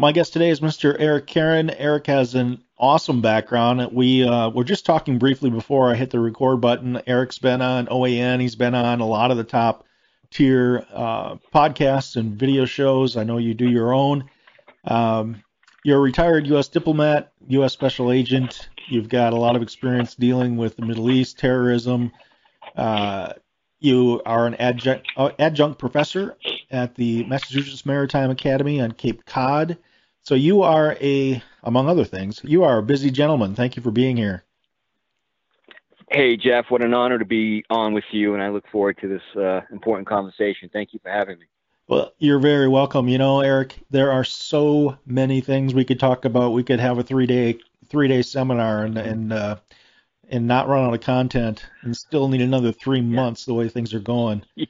My guest today is Mr. Eric Caron. Eric has an awesome background. We uh, were just talking briefly before I hit the record button. Eric's been on OAN. He's been on a lot of the top tier uh, podcasts and video shows. I know you do your own. Um, you're a retired U.S. diplomat, U.S. special agent. You've got a lot of experience dealing with the Middle East, terrorism. Uh, you are an adjunct, uh, adjunct professor at the Massachusetts Maritime Academy on Cape Cod. So you are a, among other things, you are a busy gentleman. Thank you for being here. Hey, Jeff, what an honor to be on with you, and I look forward to this uh, important conversation. Thank you for having me. Well, you're very welcome. You know, Eric, there are so many things we could talk about. We could have a three day three day seminar and and uh, and not run out of content, and still need another three yeah. months the way things are going. Yeah.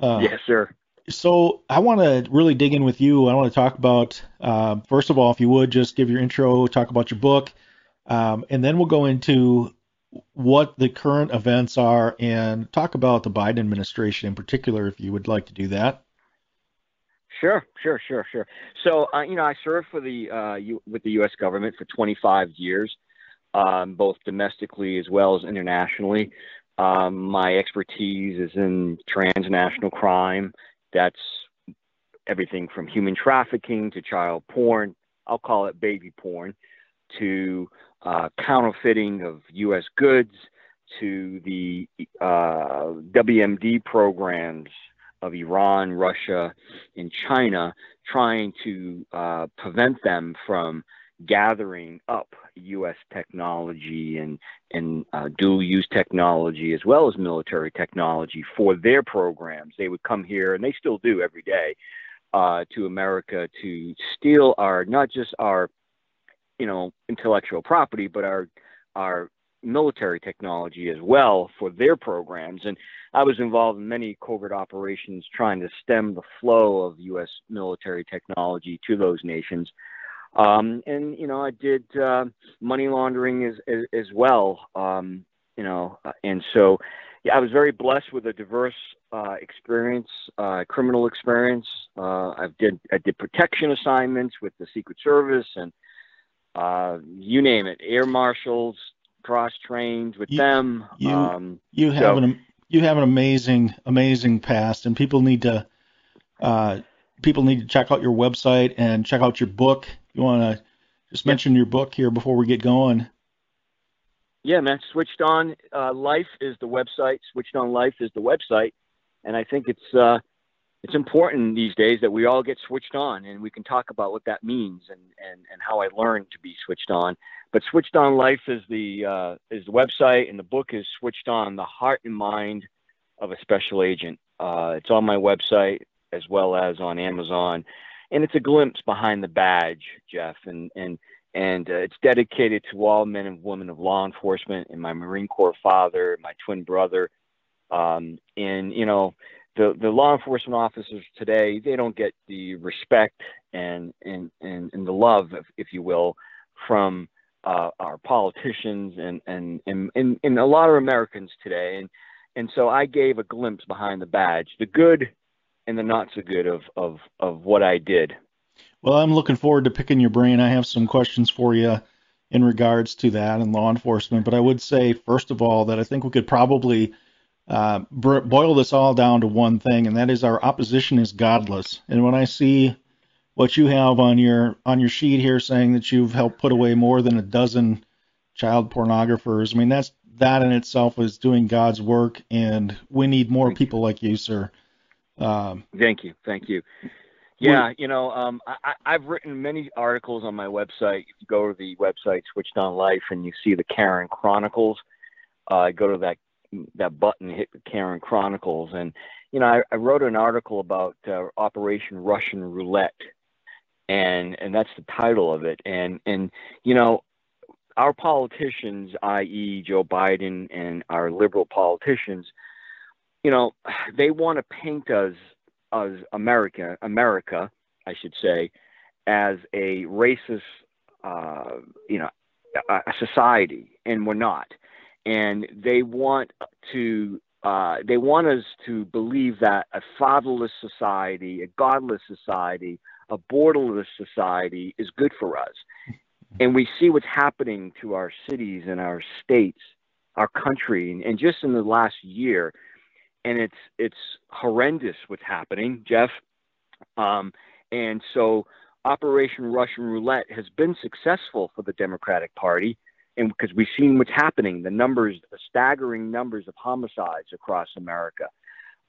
Uh, yes, sir. So I want to really dig in with you. I want to talk about uh, first of all, if you would just give your intro, talk about your book, um, and then we'll go into what the current events are and talk about the Biden administration in particular, if you would like to do that. Sure, sure, sure, sure. So, uh, you know, I served for the uh, U- with the U.S. government for 25 years, um, both domestically as well as internationally. Um, my expertise is in transnational crime. That's everything from human trafficking to child porn. I'll call it baby porn to uh, counterfeiting of U.S. goods to the uh, WMD programs of Iran, Russia, and China, trying to uh, prevent them from gathering up U.S. technology and and uh, dual use technology as well as military technology for their programs. They would come here, and they still do every day, uh, to America to steal our not just our you know intellectual property, but our our military technology as well for their programs. And I was involved in many covert operations trying to stem the flow of U.S. military technology to those nations. Um, and you know, I did uh, money laundering as as, as well. Um, you know, and so yeah, I was very blessed with a diverse uh, experience, uh, criminal experience. Uh, I did I did protection assignments with the Secret Service and uh, you name it, air marshals, cross trained with you, them. You um, you have so, an you have an amazing amazing past, and people need to uh, people need to check out your website and check out your book. You want to just mention your book here before we get going? Yeah, man. Switched on uh, life is the website. Switched on life is the website, and I think it's uh, it's important these days that we all get switched on and we can talk about what that means and, and, and how I learned to be switched on. But Switched On Life is the uh, is the website and the book is Switched On the Heart and Mind of a Special Agent. Uh, it's on my website as well as on Amazon, and it's a glimpse behind the badge, Jeff, and and and uh, it's dedicated to all men and women of law enforcement and my Marine Corps father, my twin brother, um, and you know the the law enforcement officers today they don't get the respect and and and, and the love, if, if you will, from uh, our politicians and, and and, and and a lot of Americans today. And and so I gave a glimpse behind the badge, the good and the not so good of of of what I did. Well, I'm looking forward to picking your brain. I have some questions for you in regards to that and law enforcement, but I would say first of all that I think we could probably uh, boil this all down to one thing, and that is our opposition is godless. And when I see what you have on your on your sheet here saying that you've helped put away more than a dozen child pornographers, I mean that's that in itself is doing God's work, and we need more people like you, sir. Um, Thank you, thank you. Yeah, you know, um, I, I've written many articles on my website. If you go to the website Switched On Life and you see the Caron Chronicles, uh, go to that that button hit Caron Chronicles, and you know I, I wrote an article about uh, Operation Russian Roulette, and and that's the title of it. And and you know our politicians, i.e., Joe Biden and our liberal politicians, you know they want to paint us as America, America, I should say, as a racist, uh, you know, a, a society, and we're not and they want to uh, they want us to believe that a fatherless society, a godless society, a borderless society is good for us. And we see what's happening to our cities and our states, our country, and, and just in the last year, and it's it's horrendous what's happening, Jeff. Um, and so Operation Russian Roulette has been successful for the Democratic Party and because we've seen what's happening, the numbers, the staggering numbers of homicides across America.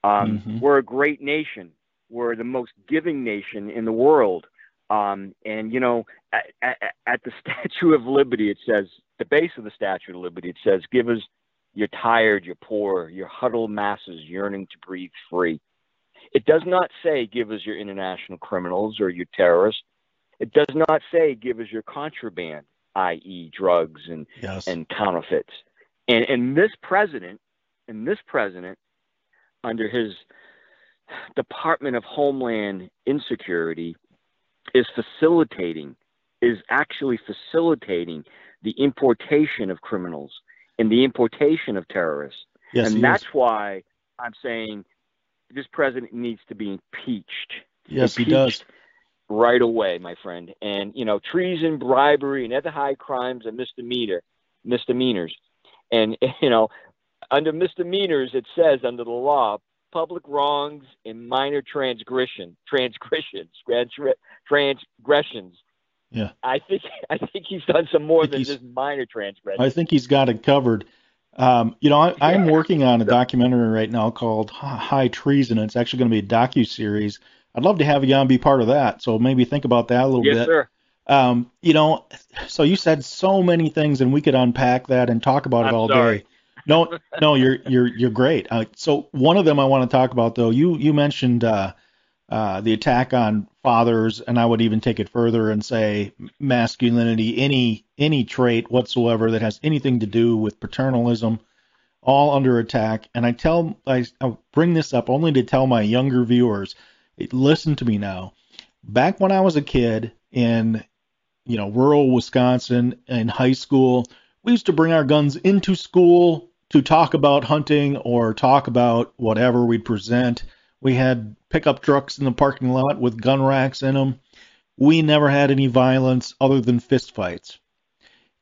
Um, mm-hmm. We're a great nation. We're the most giving nation in the world. Um, and you know, at, at, at, the Statue of Liberty, it says the base of the Statue of Liberty, it says, "Give us you're tired, you're poor, your huddled masses yearning to breathe free." It does not say, "Give us your international criminals or your terrorists." It does not say, "Give us your contraband." i.e., drugs and yes. and counterfeits. And and this president, and this president, under his Department of Homeland Insecurity, is facilitating, is actually facilitating the importation of criminals and the importation of terrorists. Yes, and that's is. why I'm saying this president needs to be impeached. Yes, impeached he does right away, my friend. And you know, treason, bribery, and other high crimes and misdemeanor misdemeanors. And you know, under misdemeanors, it says under the law, public wrongs and minor transgression, transgressions, transgressions. Yeah, I think I think he's done some more than just minor transgressions. I think he's got it covered. Um, you know, I, am working on a documentary right now called High Treason. It's actually going to be a docu series I'd love to have you on be part of that. So maybe think about that a little yes, bit. Yes, sir. Um, you know, so you said so many things, and we could unpack that and talk about I'm it all sorry. day. No, no, you're you're you're great. Uh, so one of them I want to talk about though. You you mentioned uh, uh, the attack on fathers, and I would even take it further and say masculinity, any any trait whatsoever that has anything to do with paternalism, all under attack. And I tell I, I bring this up only to tell my younger viewers listen to me now. Back when I was a kid in, you know, rural Wisconsin in high school, we used to bring our guns into school to talk about hunting or talk about whatever we'd present. We had pickup trucks in the parking lot with gun racks in them. We never had any violence other than fistfights.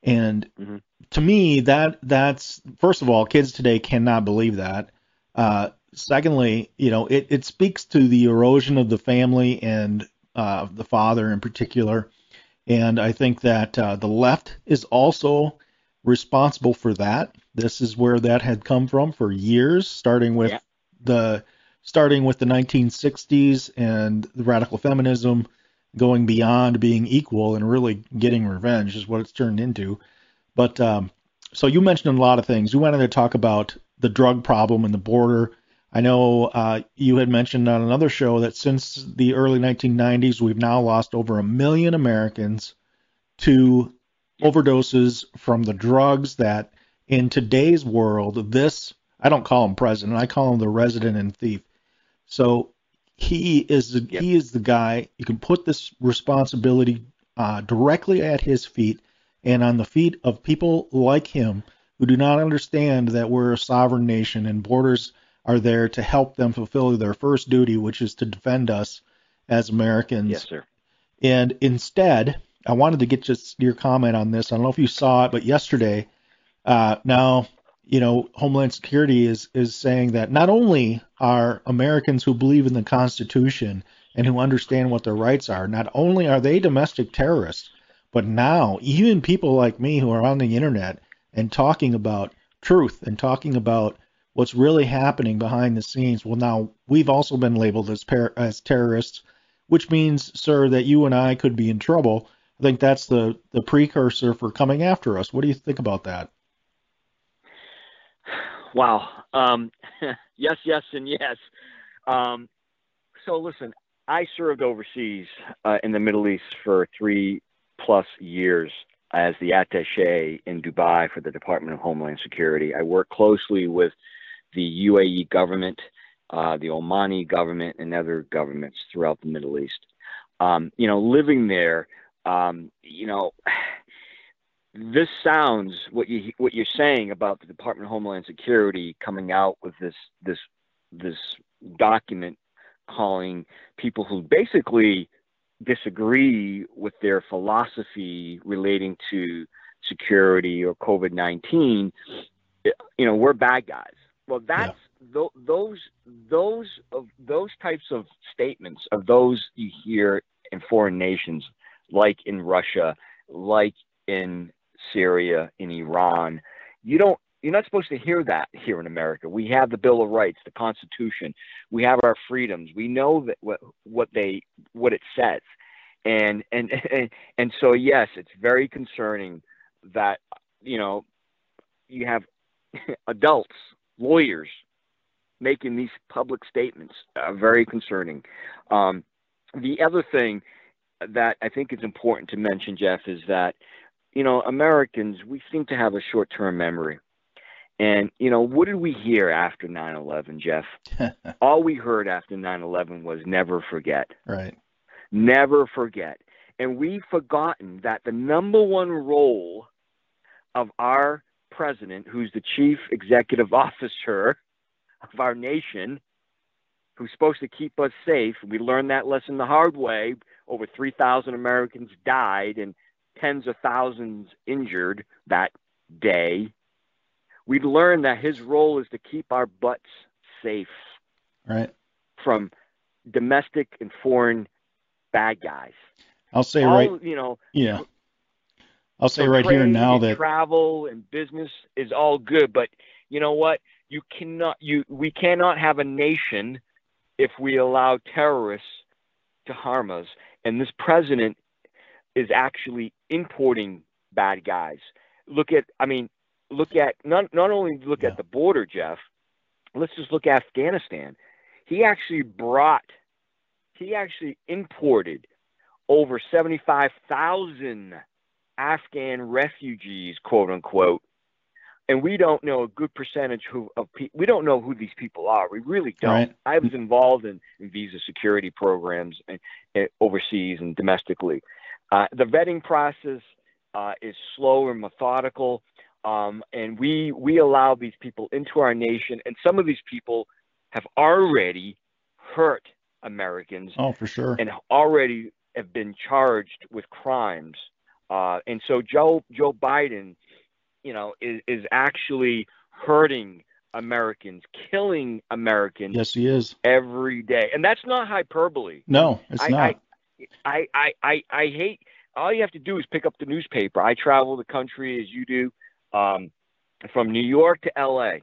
And mm-hmm. to me, that that's first of all, kids today cannot believe that. Uh, secondly, you know, it, it speaks to the erosion of the family and uh, the father in particular. And I think that uh, the left is also responsible for that. This is where that had come from for years, starting with yeah. the starting with the 1960s and the radical feminism going beyond being equal and really getting revenge is what it's turned into. But um, so you mentioned a lot of things. You wanted to talk about the drug problem and the border I know uh, you had mentioned on another show that since the early 1990s, we've now lost over a million Americans to overdoses from the drugs that in today's world, this, I don't call him president, I call him the resident and thief. So he is the, yep. he is the guy. You can put this responsibility uh, directly at his feet and on the feet of people like him who do not understand that we're a sovereign nation and borders are there to help them fulfill their first duty, which is to defend us as Americans. Yes, sir. And instead, I wanted to get just your comment on this. I don't know if you saw it, but yesterday, uh, now you know Homeland Security is is saying that not only are Americans who believe in the Constitution and who understand what their rights are, not only are they domestic terrorists, but now even people like me who are on the internet and talking about truth and talking about what's really happening behind the scenes. Well, now we've also been labeled as par- as terrorists, which means, sir, that you and I could be in trouble. I think that's the the precursor for coming after us. What do you think about that? Wow. Um, yes, yes, and yes. Um, so listen, I served overseas uh, in the Middle East for three plus years as the attaché in Dubai for the Department of Homeland Security. I worked closely with the UAE government, uh, the Omani government, and other governments throughout the Middle East. Um, you know, living there, um, you know, this sounds what you what you're saying about the Department of Homeland Security coming out with this this this document calling people who basically disagree with their philosophy relating to security or COVID nineteen, you know, we're bad guys. Well, that's yeah. th- those those of those types of statements of those you hear in foreign nations, like in Russia, like in Syria, in Iran. You don't you're not supposed to hear that here in America. We have the Bill of Rights, the Constitution. We have our freedoms. We know that what what they what it says. And and and, and so yes, it's very concerning that you know you have adults, lawyers making these public statements. Uh, very concerning. Um, the other thing that I think is important to mention, Jeff, is that you know, Americans, we seem to have a short term memory. And, you know, what did we hear after 9 11, Jeff? All we heard after 9 11 was never forget. Right. Never forget. And we've forgotten that the number one role of our president, who's the chief executive officer of our nation, who's supposed to keep us safe, we learned that lesson the hard way. Over 3,000 Americans died, and tens of thousands injured that day, we learned that his role is to keep our butts safe. Right. From domestic and foreign bad guys. I'll say All, right. You know. Yeah. I'll say right here now that travel and business is all good, but you know what? You cannot. You we cannot have a nation if we allow terrorists to harm us. And this president is actually importing bad guys. Look at, I mean, look at not not only look yeah. at the border, Jeff. Let's just look at Afghanistan. He actually brought, he actually imported over seventy-five thousand Afghan refugees, quote unquote, and we don't know a good percentage who of pe- we don't know who these people are. We really don't. Right. I was involved in, in visa security programs in, in, overseas and domestically, uh, the vetting process uh, is slow and methodical, um, and we we allow these people into our nation, and some of these people have already hurt Americans. Oh, for sure. And already have been charged with crimes. Uh, and so Joe Joe Biden, you know, is, is actually hurting Americans, killing Americans. Yes, he is every day, and that's not hyperbole. No, it's I, not. I, I, I, I, I hate. All you have to do is pick up the newspaper. I travel the country as you do, um, from New York to L.A.,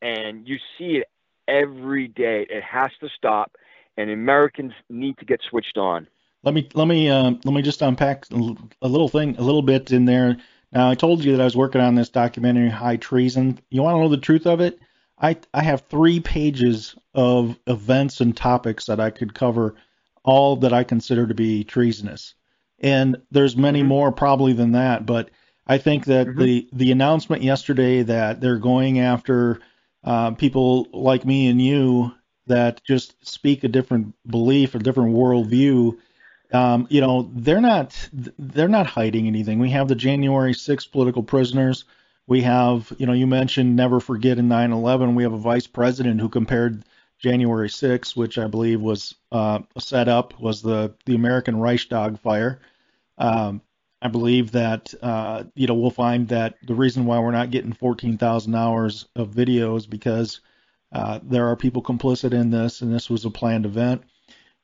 and you see it every day. It has to stop, and Americans need to get switched on. Let me let me uh, let me just unpack a little thing, a little bit in there. Now I told you that I was working on this documentary, High Treason. You want to know the truth of it? I I have three pages of events and topics that I could cover all that I consider to be treasonous. And there's many mm-hmm. more probably than that, but I think that mm-hmm. the the announcement yesterday that they're going after uh, people like me and you that just speak a different belief, a different worldview. Um, you know, they're not they're not hiding anything. We have the January 6th political prisoners. We have, you know, you mentioned never forget in 9/11. We have a vice president who compared January 6th, which I believe was uh, set up, was the the American Reichstag fire. Um, I believe that uh, you know we'll find that the reason why we're not getting 14,000 hours of videos because uh, there are people complicit in this, and this was a planned event.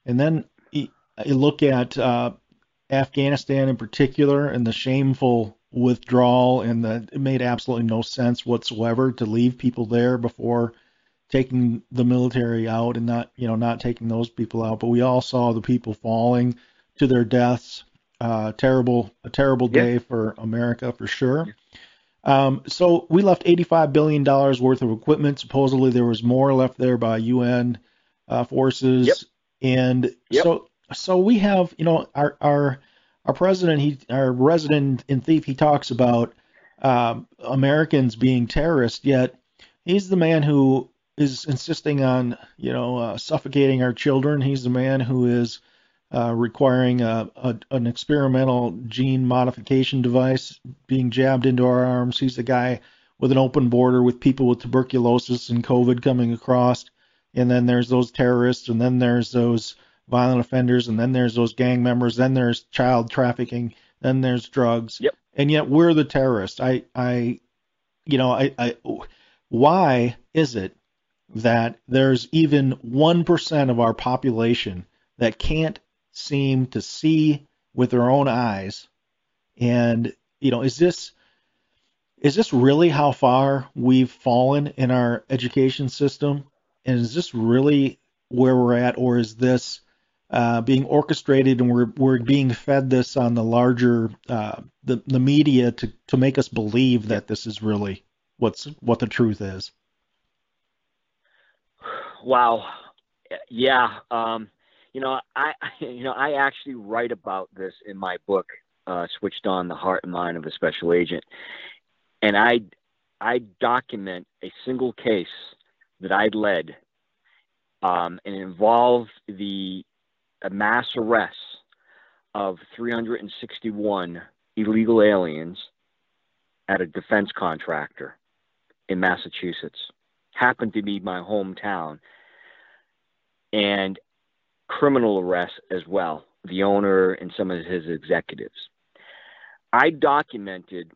And then you look at uh, Afghanistan in particular and the shameful withdrawal, and it made absolutely no sense whatsoever to leave people there before taking the military out and not you know not taking those people out, but we all saw the people falling to their deaths. Uh, terrible, a terrible day yeah. for America for sure. Um, so we left 85 billion dollars worth of equipment. Supposedly there was more left there by UN uh, forces, yep. and yep. so so we have you know our our our president he our resident in thief he talks about um, Americans being terrorists, yet he's the man who is insisting on, you know, uh, suffocating our children. He's the man who is uh, requiring a, a, an experimental gene modification device being jabbed into our arms. He's the guy with an open border with people with tuberculosis and COVID coming across. And then there's those terrorists, and then there's those violent offenders, and then there's those gang members, then there's child trafficking, then there's drugs. Yep. And yet we're the terrorists. I, I, you know, I, I, why is it that there's even one percent of our population that can't seem to see with their own eyes? And you know, is this is this really how far we've fallen in our education system? And is this really where we're at, or is this uh, being orchestrated and we're we're being fed this on the larger uh, the the media to to make us believe that this is really what's what the truth is? Wow, yeah. Um, you know, I you know I actually write about this in my book, uh, "Switched On: The Heart and Mind of a Special Agent," and I I document a single case that I led, um, and involved the mass arrests of 361 illegal aliens at a defense contractor in Massachusetts. Happened to be my hometown, and criminal arrests as well. The owner and some of his executives. I documented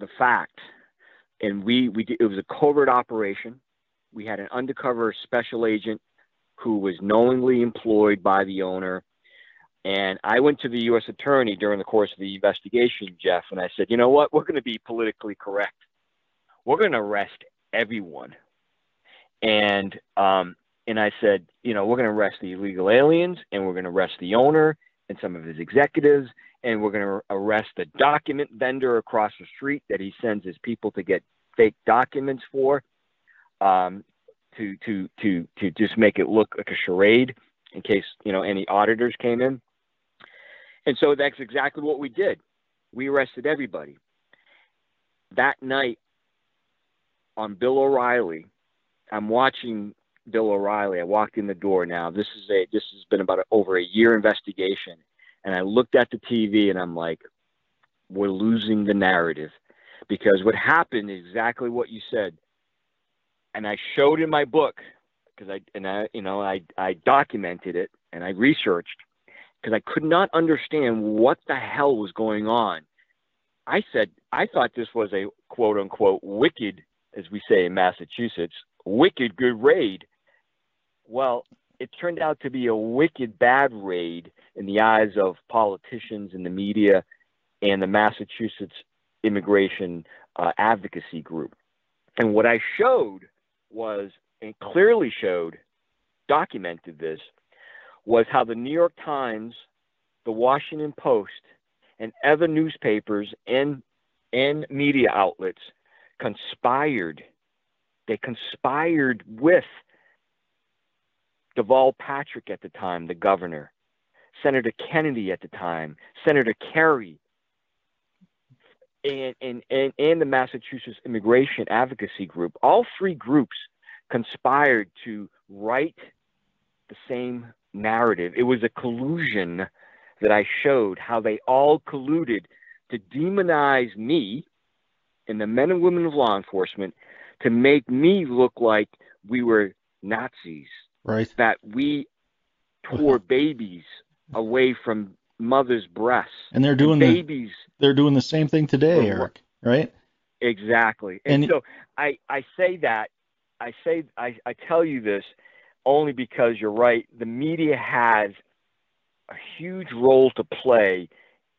the fact, and we we it was a covert operation. We had an undercover special agent who was knowingly employed by the owner. And I went to the U.S. attorney during the course of the investigation, Jeff, and I said, you know what? We're going to be politically correct. We're going to arrest everyone. And um, and I said, you know, we're going to arrest the illegal aliens, and we're going to arrest the owner and some of his executives, and we're going to arrest the document vendor across the street that he sends his people to get fake documents for, um, to to to to just make it look like a charade in case you know any auditors came in. And so that's exactly what we did. We arrested everybody. That night on Bill O'Reilly, I'm watching Bill O'Reilly. I walked in the door now. This is a this has been about a, over a year investigation and I looked at the TV and I'm like, we're losing the narrative because what happened is exactly what you said. And I showed in my book because I and I you know I I documented it and I researched because I could not understand what the hell was going on. I said I thought this was a quote unquote wicked, as we say in Massachusetts, wicked good raid. Well, it turned out to be a wicked bad raid in the eyes of politicians and the media and the Massachusetts immigration uh, advocacy group. And what I showed was, and clearly showed, documented this, was how the New York Times, the Washington Post, and other newspapers and and media outlets conspired. They conspired with Deval Patrick at the time, the governor, Senator Kennedy at the time, Senator Kerry, and, and, and, and the Massachusetts Immigration Advocacy Group. All three groups conspired to write the same narrative. It was a collusion that I showed how they all colluded to demonize me and the men and women of law enforcement to make me look like we were Nazis right? That we tore uh-huh. babies away from mother's breasts. And they're doing the babies. The, they're doing the same thing today, Eric. Right? Exactly. And, and so I I say that I say I, I tell you this only because you're right. The media has a huge role to play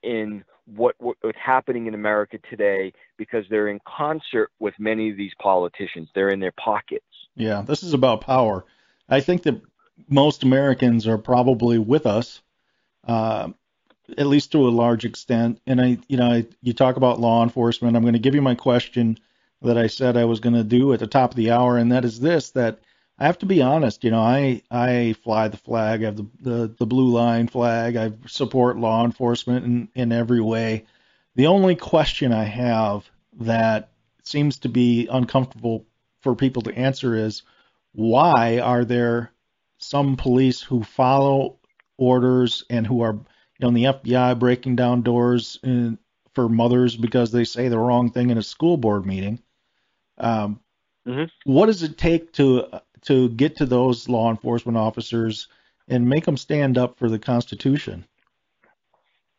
in what, what, what's happening in America today because they're in concert with many of these politicians. They're in their pockets. Yeah, this is about power. I think that most Americans are probably with us, uh, at least to a large extent. And I, you know, I, you talk about law enforcement. I'm going to give you my question that I said I was going to do at the top of the hour, and that is this: that I have to be honest. You know, I I fly the flag. I have the the, the blue line flag. I support law enforcement in in every way. The only question I have that seems to be uncomfortable for people to answer is why are there some police who follow orders and who are, you know, in the FBI breaking down doors in, for mothers because they say the wrong thing in a school board meeting. Um, mm-hmm. What does it take to to get to those law enforcement officers and make them stand up for the Constitution?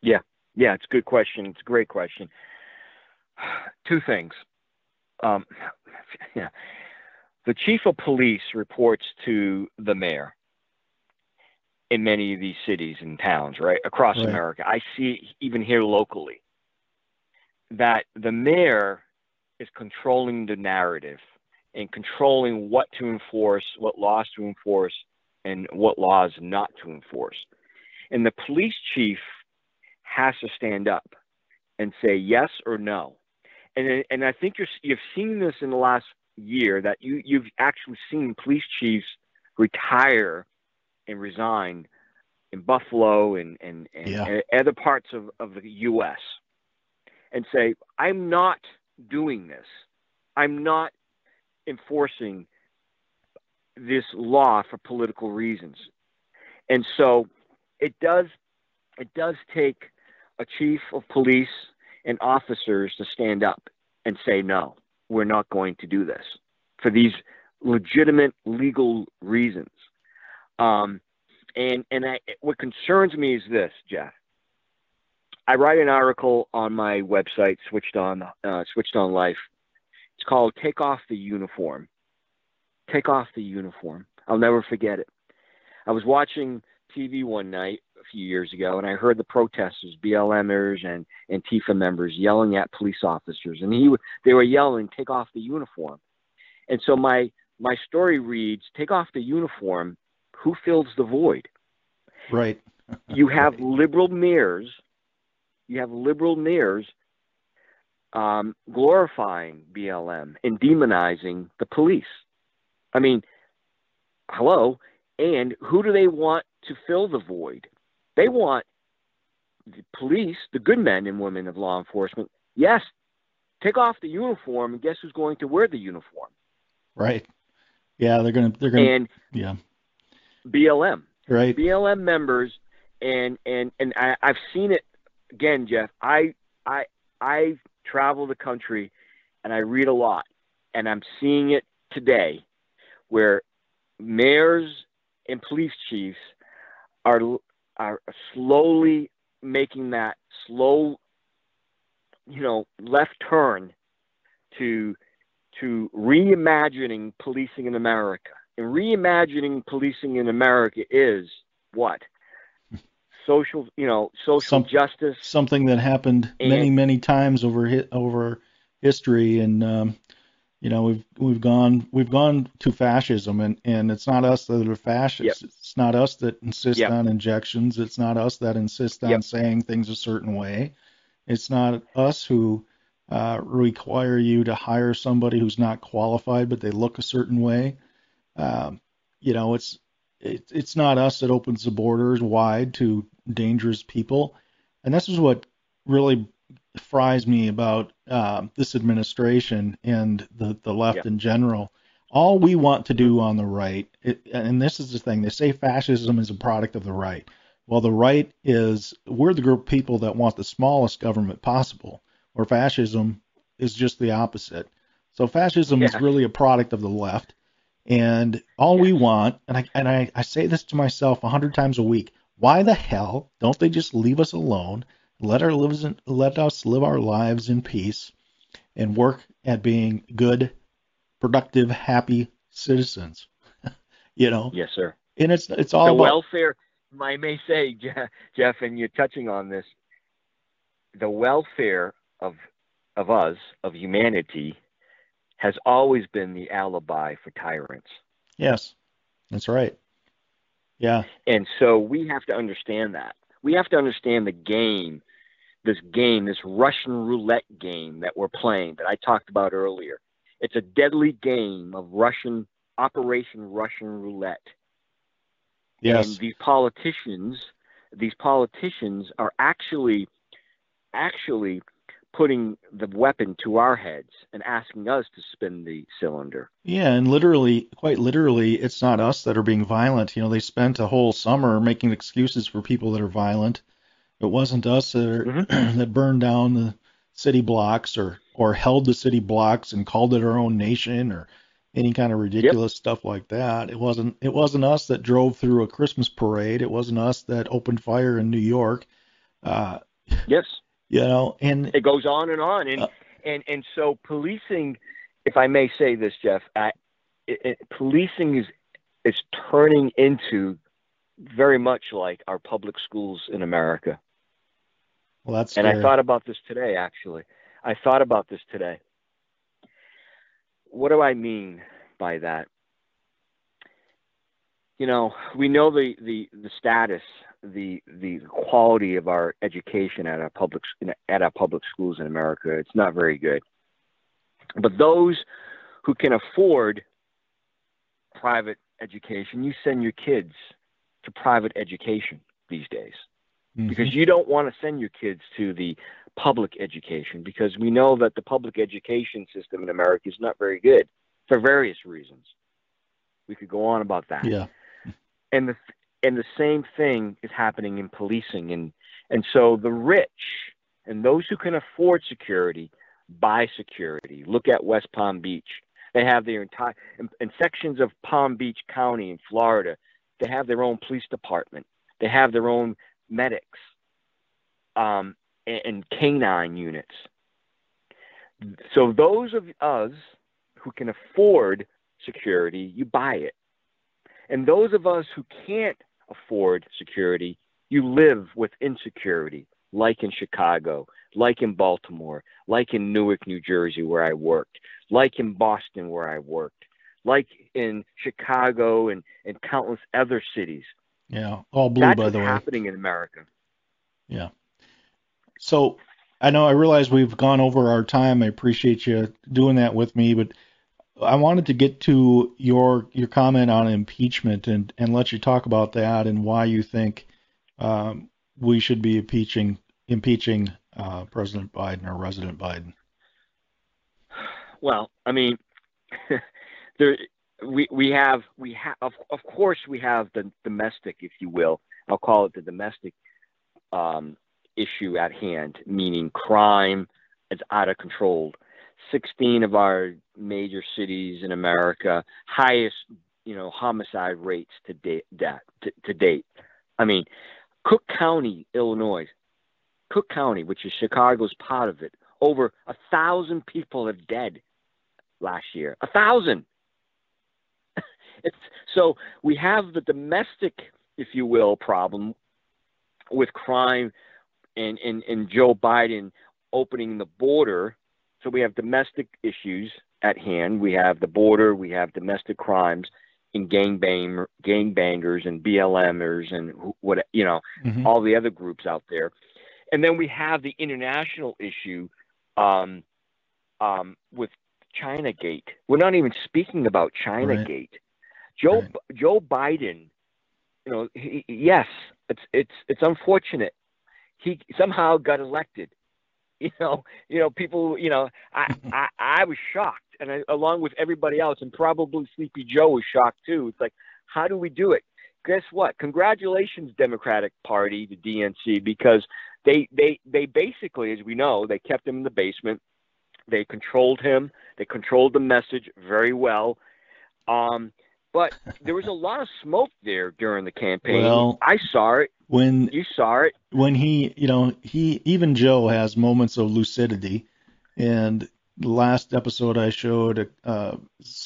Yeah, yeah, it's a good question. It's a great question. Two things. Um, yeah. The chief of police reports to the mayor in many of these cities and towns, right, across right. America. I see even here locally that the mayor is controlling the narrative and controlling what to enforce, what laws to enforce, and what laws not to enforce. And the police chief has to stand up and say yes or no. And and I think you're, you've seen this in the last year that you you've actually seen police chiefs retire and resign in Buffalo and and, and, yeah. and other parts of, of the U.S. and say I'm not doing this. I'm not enforcing this law for political reasons. And so it does it does take a chief of police and officers to stand up and say no, we're not going to do this for these legitimate legal reasons. Um, and and I, what concerns me is this, Jeff. I write an article on my website, Switched On uh, Switched On Life. Called "Take Off the Uniform." Take off the uniform. I'll never forget it. I was watching TV one night a few years ago, and I heard the protesters, BLMers and Antifa members, yelling at police officers, and he they were yelling, "Take off the uniform." And so my my story reads, "Take off the uniform. Who fills the void?" Right. you have liberal mayors. You have liberal mayors um, glorifying BLM and demonizing the police. I mean, hello. And who do they want to fill the void? They want the police, the good men and women of law enforcement. Yes, take off the uniform, and guess who's going to wear the uniform? Right. Yeah, they're gonna. They're gonna. And yeah. BLM. Right. BLM members, and and and I, I've seen it again, Jeff. I I I travel the country, and I read a lot, and I'm seeing it today where mayors and police chiefs are are slowly making that slow you know left turn to to reimagining policing in America. And reimagining policing in America is what? Social, you know, social Some, justice. Something that happened and, many, many times over over history, and um, you know we've we've gone we've gone to fascism and and it's not us that are fascists yep. it's not us that insist yep. on injections it's not us that insist on yep. saying things a certain way it's not us who uh, require you to hire somebody who's not qualified but they look a certain way um, you know it's it, it's not us that opens the borders wide to dangerous people and this is what really fries me about uh, this administration and the, the left yeah. in general. All we want to do on the right, it, and this is the thing, they say fascism is a product of the right. Well, the right is, we're the group of people that want the smallest government possible, or fascism is just the opposite. So fascism yeah. is really a product of the left. And all we want, and I and I, I say this to myself a hundred times a week, why the hell don't they just leave us alone let our lives in, let us live our lives in peace and work at being good, productive, happy citizens. you know. Yes, sir. And it's it's all the about, welfare. I may say, Jeff, and you're touching on this. The welfare of of us, of humanity, has always been the alibi for tyrants. Yes, that's right. Yeah. And so we have to understand that. We have to understand the game this game, this Russian roulette game that we're playing that I talked about earlier. It's a deadly game of Russian Operation Russian Roulette. Yes. And these politicians, these politicians are actually, actually putting the weapon to our heads and asking us to spin the cylinder. Yeah, and literally, quite literally, it's not us that are being violent. You know, they spent a whole summer making excuses for people that are violent. It wasn't us that, are, mm-hmm. that burned down the city blocks or or held the city blocks and called it our own nation or any kind of ridiculous yep. stuff like that. It wasn't it wasn't us that drove through a Christmas parade. It wasn't us that opened fire in New York. Uh, yes. You know, and it goes on and on, and uh, and and so policing, if I may say this, Jeff, I, it, it, policing is is turning into very much like our public schools in America. Well, that's and. I thought about this today. Actually, I thought about this today. What do I mean by that? You know, we know the the the status the the quality of our education at our public at our public schools in America. It's not very good. But those who can afford private education, you send your kids to private education these days. Mm-hmm. Because you don't want to send your kids to the public education because we know that the public education system in America is not very good for various reasons. We could go on about that. Yeah. And the and the same thing is happening in policing. And and so the rich and those who can afford security buy security. Look at west palm beach. They have their entire in, in sections of palm beach county in florida they have their own police department. They have their own medics um, and, and canine units. So those of us who can afford security you buy it. And those of us who can't afford security, you live with insecurity, like in Chicago, like in Baltimore, like in Newark, New Jersey, where I worked, like in Boston, where I worked, like in Chicago and, and countless other cities. Yeah, all blue, That's by the way. happening in America. Yeah. So I know I realize we've gone over our time. I appreciate you doing that with me, but I wanted to get to your your comment on impeachment and and let you talk about that and why you think um, we should be impeaching impeaching uh, President Biden or President Biden. Well, I mean, there we we have we have of, of course we have the domestic, if you will. I'll call it the domestic um, issue at hand, meaning crime is out of control 16 of our major cities in America, highest, you know, homicide rates to date. To, to date, I mean, Cook County, Illinois, Cook County, which is Chicago's part of it, over a thousand people have dead last year. A thousand. so we have the domestic, if you will, problem with crime and, and, and Joe Biden opening the border so we have domestic issues at hand. We have the border. We have domestic crimes in gangbang gangbangers and BLMers and what you know mm-hmm. all the other groups out there, and then we have the international issue um, um, with China Gate. We're not even speaking about China right. Gate. Joe right. Joe Biden, you know, he, yes, it's it's it's unfortunate. He somehow got elected, you know, you know, people, you know, I, I, I was shocked, and I, along with everybody else, and probably Sleepy Joe was shocked too. It's like, how do we do it? Guess what? Congratulations, Democratic Party, the DNC, because they, they, they basically, as we know, they kept him in the basement. They controlled him. They controlled the message very well. Um, but there was a lot of smoke there during the campaign. Well, I saw it. When you saw it, when he, you know, he even Joe has moments of lucidity, and the last episode I showed a, uh,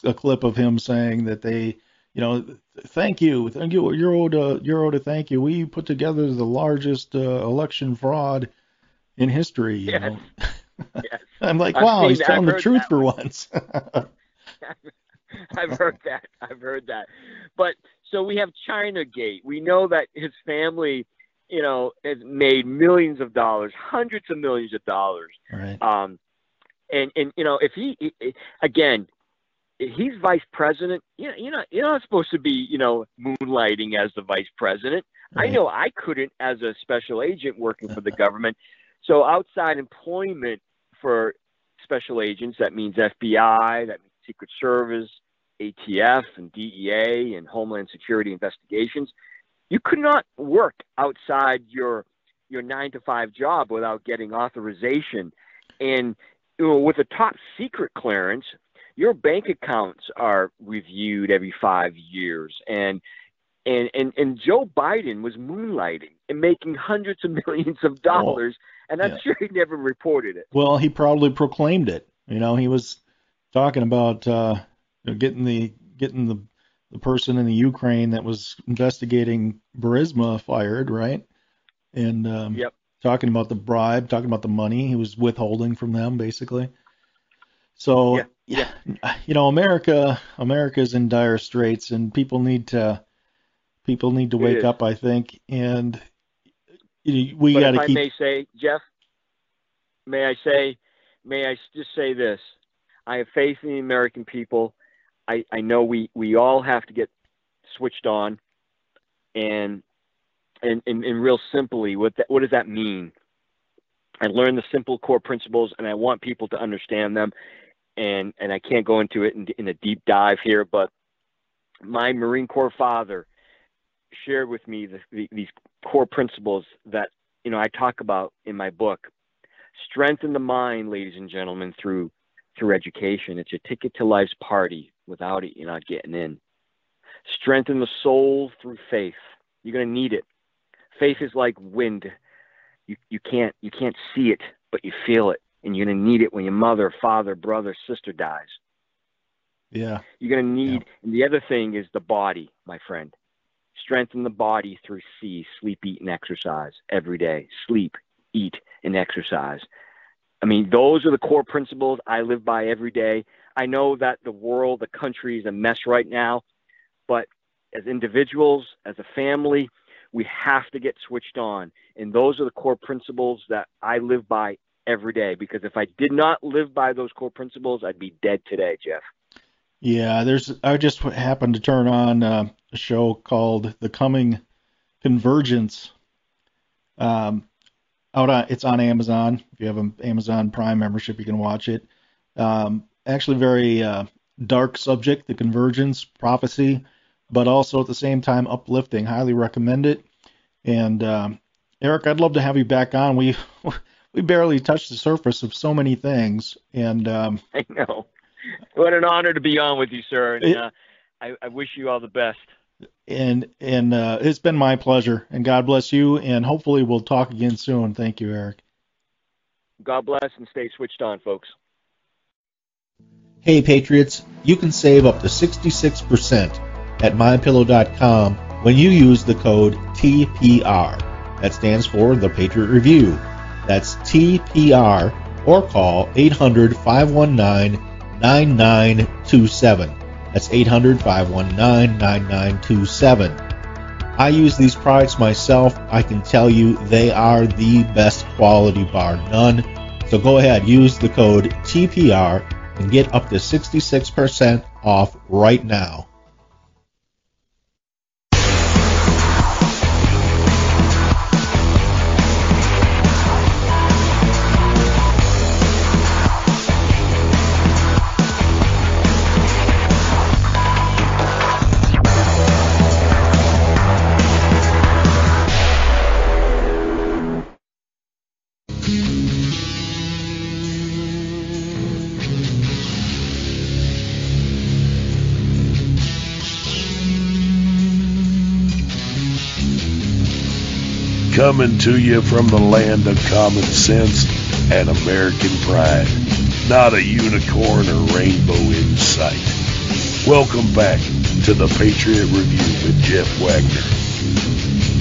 a clip of him saying that they, you know, thank you, thank you, you're owed a, you're owed a thank you. We put together the largest uh, election fraud in history. You yes. know, yes. I'm like, wow, he's telling the truth for once. I've heard that. I've heard that. But so we have China Gate. We know that his family, you know, has made millions of dollars, hundreds of millions of dollars. Right. Um, and and you know, if he, he again, he's vice president. You know, you're not you're not supposed to be, you know, moonlighting as the vice president. Right. I know I couldn't as a special agent working for the government. So outside employment for special agents. That means FBI, that means Secret Service, ATF, and DEA, and Homeland Security investigations. You could not work outside your your nine to five job without getting authorization. And you know, with a top secret clearance, your bank accounts are reviewed every five years. And and and, and Joe Biden was moonlighting and making hundreds of millions of dollars, oh, and I'm yeah. sure he never reported it. Well, he probably proclaimed it. You know, he was talking about uh, getting the getting the the person in the Ukraine that was investigating Burisma fired, right? And um, yep. talking about the bribe, talking about the money he was withholding from them, basically. So, yeah. yeah. you know, America, America's in dire straits, and people need to people need to wake up. I think, and you know, we got to keep. I may say, Jeff, may I say, may I just say this? I have faith in the American people. I, I know we, we all have to get switched on, and and, and, and real simply, what that, what does that mean? I learned the simple core principles, and I want people to understand them. And and I can't go into it in, in a deep dive here, but my Marine Corps father shared with me the, the, these core principles that you know I talk about in my book. Strengthen the mind, ladies and gentlemen, through through education. It's a ticket to life's party. Without it, you're not getting in. Strengthen the soul through faith. You're going to need it. Faith is like wind. You, you can't you can't see it, but you feel it, and you're going to need it when your mother, father, brother, sister dies. Yeah. You're going to need. Yeah. And the other thing is the body, my friend. Strengthen the body through C, sleep, eat, and exercise every day. Sleep, eat, and exercise. I mean, those are the core principles I live by every day. I know that the world, the country is a mess right now, but as individuals, as a family, we have to get switched on. And those are the core principles that I live by every day because if I did not live by those core principles, I'd be dead today, Jeff. Yeah, there's I just happened to turn on uh, a show called The Coming Convergence. Um, out on it's on Amazon. If you have an Amazon Prime membership, you can watch it. Um, actually, very uh, dark subject, the convergence prophecy, but also at the same time uplifting. Highly recommend it. And um, Eric, I'd love to have you back on. We we barely touched the surface of so many things, and um, I know. What an honor to be on with you, sir. And, uh, I, I wish you all the best and and uh, it's been my pleasure. And God bless you. And hopefully we'll talk again soon. Thank you, Eric. God bless and stay switched on, folks. Hey, Patriots! You can save up to 66% at mypillow.com when you use the code TPR. That stands for the Patriot Review. That's TPR or call 800 519 9927. That's 800 519 9927. I use these products myself. I can tell you they are the best quality bar none. So go ahead, use the code TPR and get up to 66% off right now. Coming to you from the land of common sense and American pride. Not a unicorn or rainbow in sight. Welcome back to the Patriot Review with Jeff Wagner.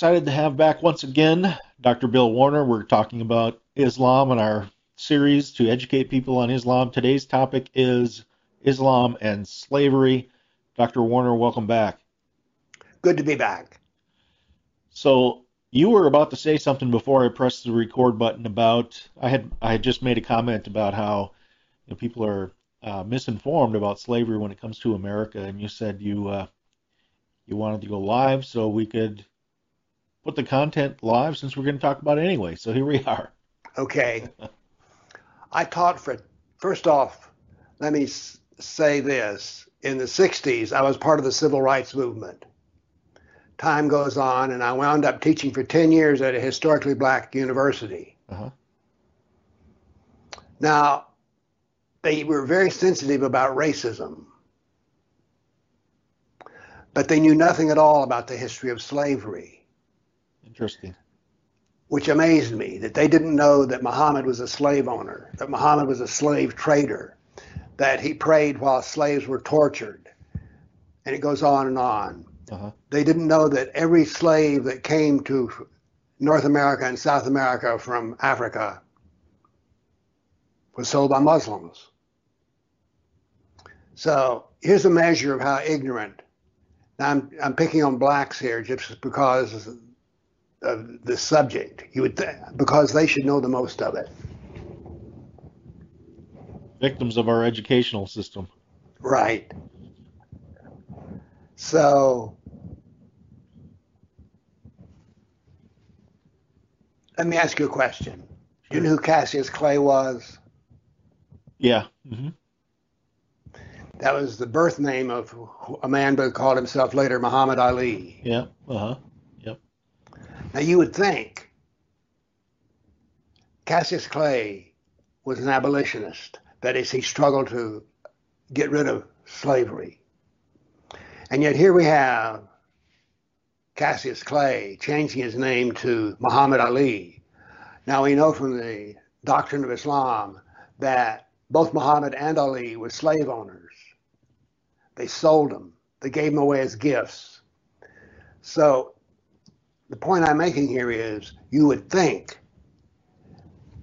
Excited to have back once again Dr. Bill Warner. We're talking about Islam in our series to educate people on Islam. Today's topic is Islam and slavery. Dr. Warner, welcome back. Good to be back. So you were about to say something before I pressed the record button about I had I had just made a comment about how you know, people are uh, misinformed about slavery when it comes to America, and you said you uh, you wanted to go live so we could put the content live since we're going to talk about it anyway. So here we are. Okay. I taught for, first off, let me say this. In the 60s, I was part of the civil rights movement. Time goes on, and I wound up teaching for 10 years at a historically black university. Uh-huh. Now, they were very sensitive about racism, but they knew nothing at all about the history of slavery. Interesting. which amazed me that they didn't know that Muhammad was a slave owner, that Muhammad was a slave trader, that he prayed while slaves were tortured. And it goes on and on. Uh-huh. They didn't know that every slave that came to North America and South America from Africa was sold by Muslims. So here's a measure of how ignorant. Now I'm, I'm picking on blacks here just because of the subject. You would th- because they should know the most of it. Victims of our educational system. Right. So let me ask you a question. Do you know who Cassius Clay was? Yeah. hmm That was the birth name of a man who called himself later Muhammad Ali. Yeah. Uh-huh. Now you would think Cassius Clay was an abolitionist. That is, he struggled to get rid of slavery. And yet here we have Cassius Clay changing his name to Muhammad Ali. Now we know from the doctrine of Islam that both Muhammad and Ali were slave owners. They sold them. They gave them away as gifts. So the point I'm making here is you would think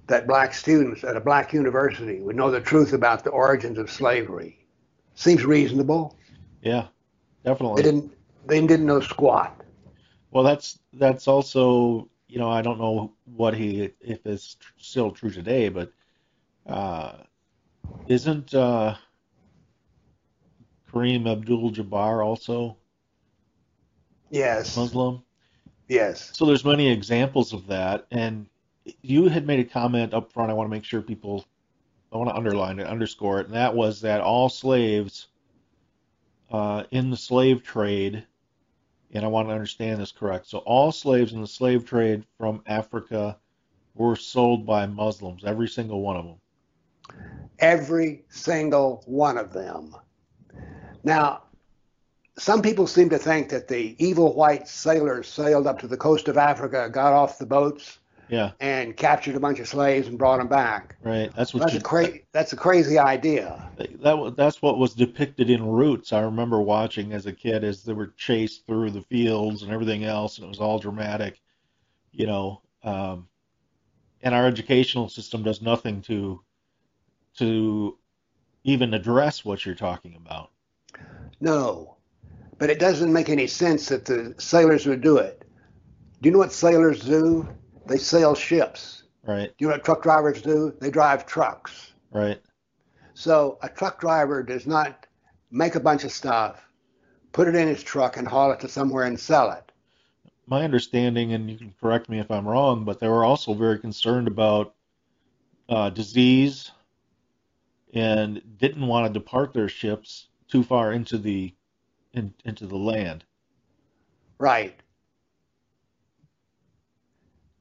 that black students at a black university would know the truth about the origins of slavery. Seems reasonable. Yeah. definitely. They didn't they didn't know squat. Well, that's that's also you know I don't know what he if it's tr- still true today, but uh, isn't uh, Kareem Abdul-Jabbar also Yes. Muslim? Yes. So there's many examples of that, and you had made a comment up front. I want to make sure people, I want to underline it, underscore it, and that was that all slaves uh, in the slave trade, and I want to understand this correct. So all slaves in the slave trade from Africa were sold by Muslims, every single one of them. Every single one of them. Now, some people seem to think that the evil white sailors sailed up to the coast of Africa, got off the boats, Yeah, and captured a bunch of slaves and brought them back. right. That's what That's you, a cra- that's a crazy idea. that that's what was depicted in Roots. I remember watching as a kid as they were chased through the fields and everything else, and it was all dramatic, you know. Um, and our educational system does nothing to to even address what you're talking about. No, but it doesn't make any sense that the sailors would do it. Do you know what sailors do? They sail ships. Right, Do you know what truck drivers do? They drive trucks. right, So a truck driver does not make a bunch of stuff, put it in his truck, and haul it to somewhere and sell it. my understanding, and you can correct me if I'm wrong, but they were also very concerned about uh, disease and didn't want to depart their ships too far into the in, into the land. Right.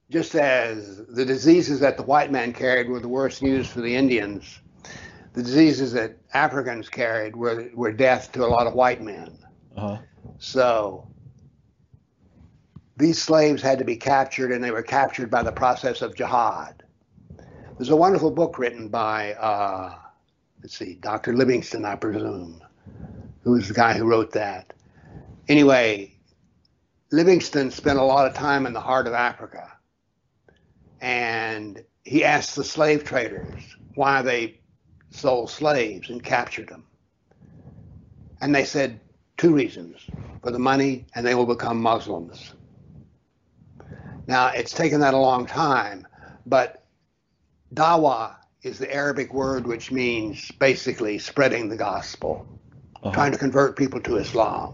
Just as the diseases that the white man carried were the worst news for the Indians, the diseases that Africans carried were, were death to a lot of white men. Uh-huh. So these slaves had to be captured, and they were captured by the process of jihad. There's a wonderful book written by, uh, let's see, Dr. Livingstone, I presume, who was the guy who wrote that. Anyway, Livingstone spent a lot of time in the heart of Africa, and he asked the slave traders why they sold slaves and captured them. And they said two reasons for the money, and they will become Muslims. Now, it's taken that a long time, but dawa is the Arabic word which means basically spreading the gospel, Uh-huh. trying to convert people to Islam.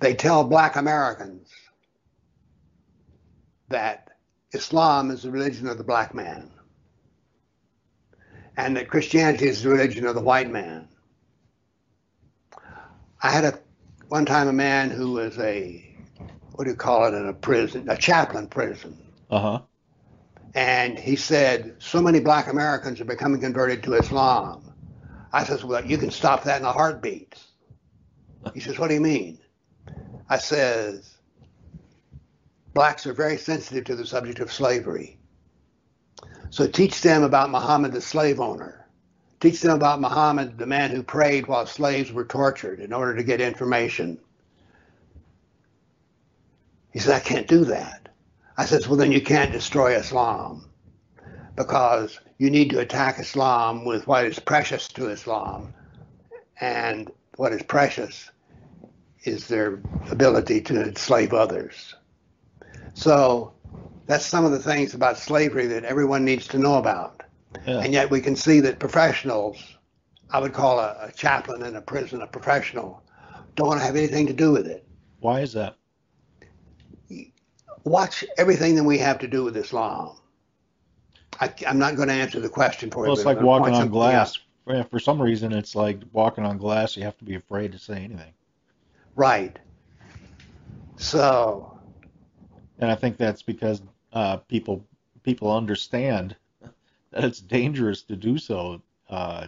They tell black Americans that Islam is the religion of the black man and that Christianity is the religion of the white man. I had a one time a man who was a what do you call it in a prison, a chaplain prison, Uh huh. And he said so many black Americans are becoming converted to Islam. I says, well, you can stop that in a heartbeat. He says, what do you mean? I says, blacks are very sensitive to the subject of slavery. So teach them about Muhammad, the slave owner. Teach them about Muhammad, the man who prayed while slaves were tortured in order to get information. He said, I can't do that. I says, well, then you can't destroy Islam because you need to attack Islam with what is precious to Islam. And what is precious is their ability to enslave others. So that's some of the things about slavery that everyone needs to know about. Yeah. And yet we can see that professionals, I would call a, a chaplain in a prison a professional, don't want to have anything to do with it. Why is that? Watch everything that we have to do with Islam. I, am not going to answer the question for you. Well, it's like walking on glass. Yeah, For some reason, it's like walking on glass. You have to be afraid to say anything. Right. So, And I think that's because uh, people people understand that it's dangerous to do so uh,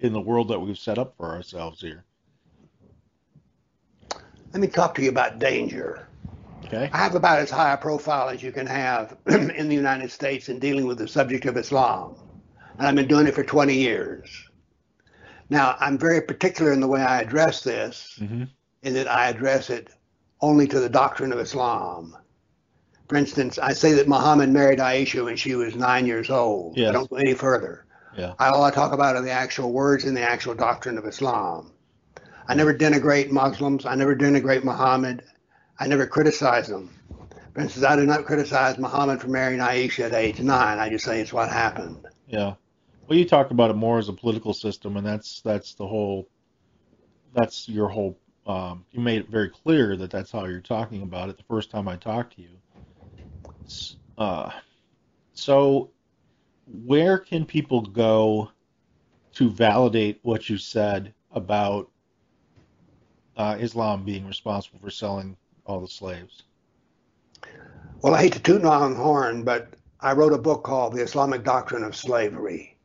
in the world that we've set up for ourselves here. let me talk to you about danger. Okay. I have about as high a profile as you can have in the United States in dealing with the subject of Islam. And I've been doing it for 20 years. Now, I'm very particular in the way I address this, hmm in that I address it only to the doctrine of Islam. For instance, I say that Muhammad married Aisha when she was nine years old. Yes. I don't go any further. Yeah. I, all I talk about are the actual words and the actual doctrine of Islam. I never denigrate Muslims. I never denigrate Muhammad. I never criticize them. For instance, I do not criticize Muhammad for marrying Aisha at age nine. I just say it's what happened. Yeah. Well, you talk about it more as a political system, and that's that's the whole. That's your whole. Um, you made it very clear that that's how you're talking about it the first time I talked to you. Uh, so, where can people go to validate what you said about uh, Islam being responsible for selling all the slaves? Well, I hate to toot my own horn, but I wrote a book called The Islamic Doctrine of Slavery.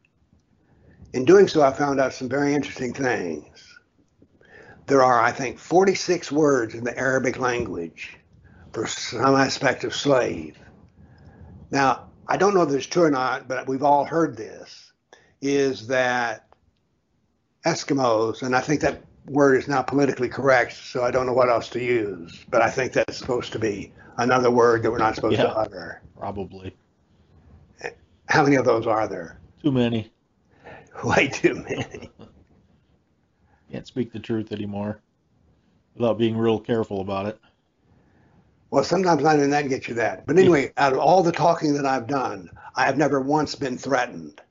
In doing so, I found out some very interesting things. There are, I think, 46 words in the Arabic language for some aspect of slave. Now, I don't know if it's true or not, but we've all heard this, is that Eskimos, and I think that word is now politically correct, so I don't know what else to use, but I think that's supposed to be another word that we're not supposed Yeah. to utter. Probably How many of those are there? too many. Way too many. Can't speak the truth anymore without being real careful about it. Well, sometimes not even that gets you that. But anyway, out of all the talking that I've done, I have never once been threatened.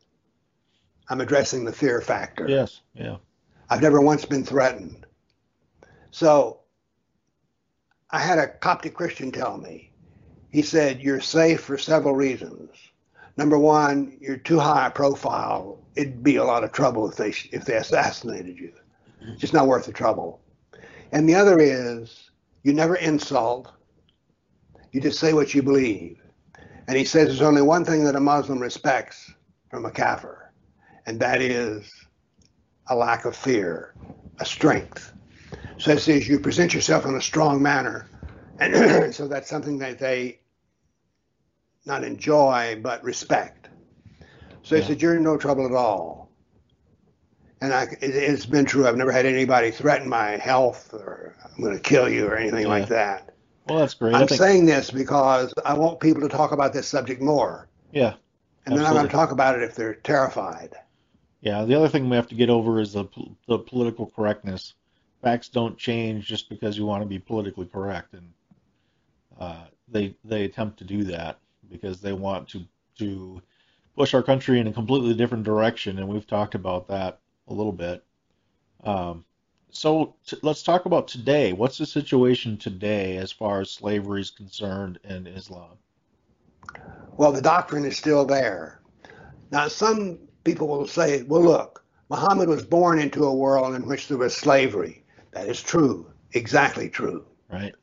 I'm addressing the fear factor. Yes. Yeah. I've never once been threatened. So I had a Coptic Christian tell me, he said, You're safe for several reasons. Number one, you're too high profile. It'd be a lot of trouble if they if they assassinated you. It's just not worth the trouble. And the other is you never insult. You just say what you believe. And he says there's only one thing that a Muslim respects from a kafir, and that is a lack of fear, a strength. So it says you present yourself in a strong manner. And so that's something that they not enjoy, but respect. So he Yeah. said, You're in no trouble at all. And I, it, it's been true. I've never had anybody threaten my health or I'm going to kill you or anything Yeah. like that. Well, that's great. I'm think, saying this because I want people to talk about this subject more. yeah, And they're not going to talk about it if they're terrified. Yeah. The other thing we have to get over is the the political correctness facts don't change just because you want to be politically correct, and uh, they they attempt to do that because they want to to push our country in a completely different direction, and we've talked about that a little bit. Um, so t- let's talk about today. What's the situation today as far as slavery is concerned in Islam? Well, the doctrine is still there. Now, some people will say, well, look, Muhammad was born into a world in which there was slavery. That is true, exactly true. Right.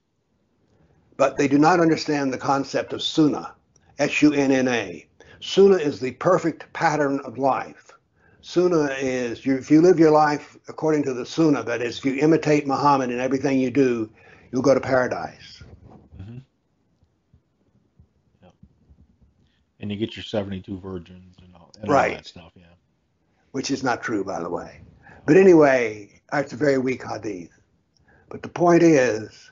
But they do not understand the concept of sunnah, S U N N A. Sunnah is the perfect pattern of life. Sunnah is you, if you live your life according to the Sunnah, that is, if you imitate Muhammad in everything you do, you'll go to paradise. Mm-hmm. Yep. And you get your 72 virgins and all, and right. stuff, yeah. Which is not true, by the way. But anyway, it's a very weak hadith. But the point is,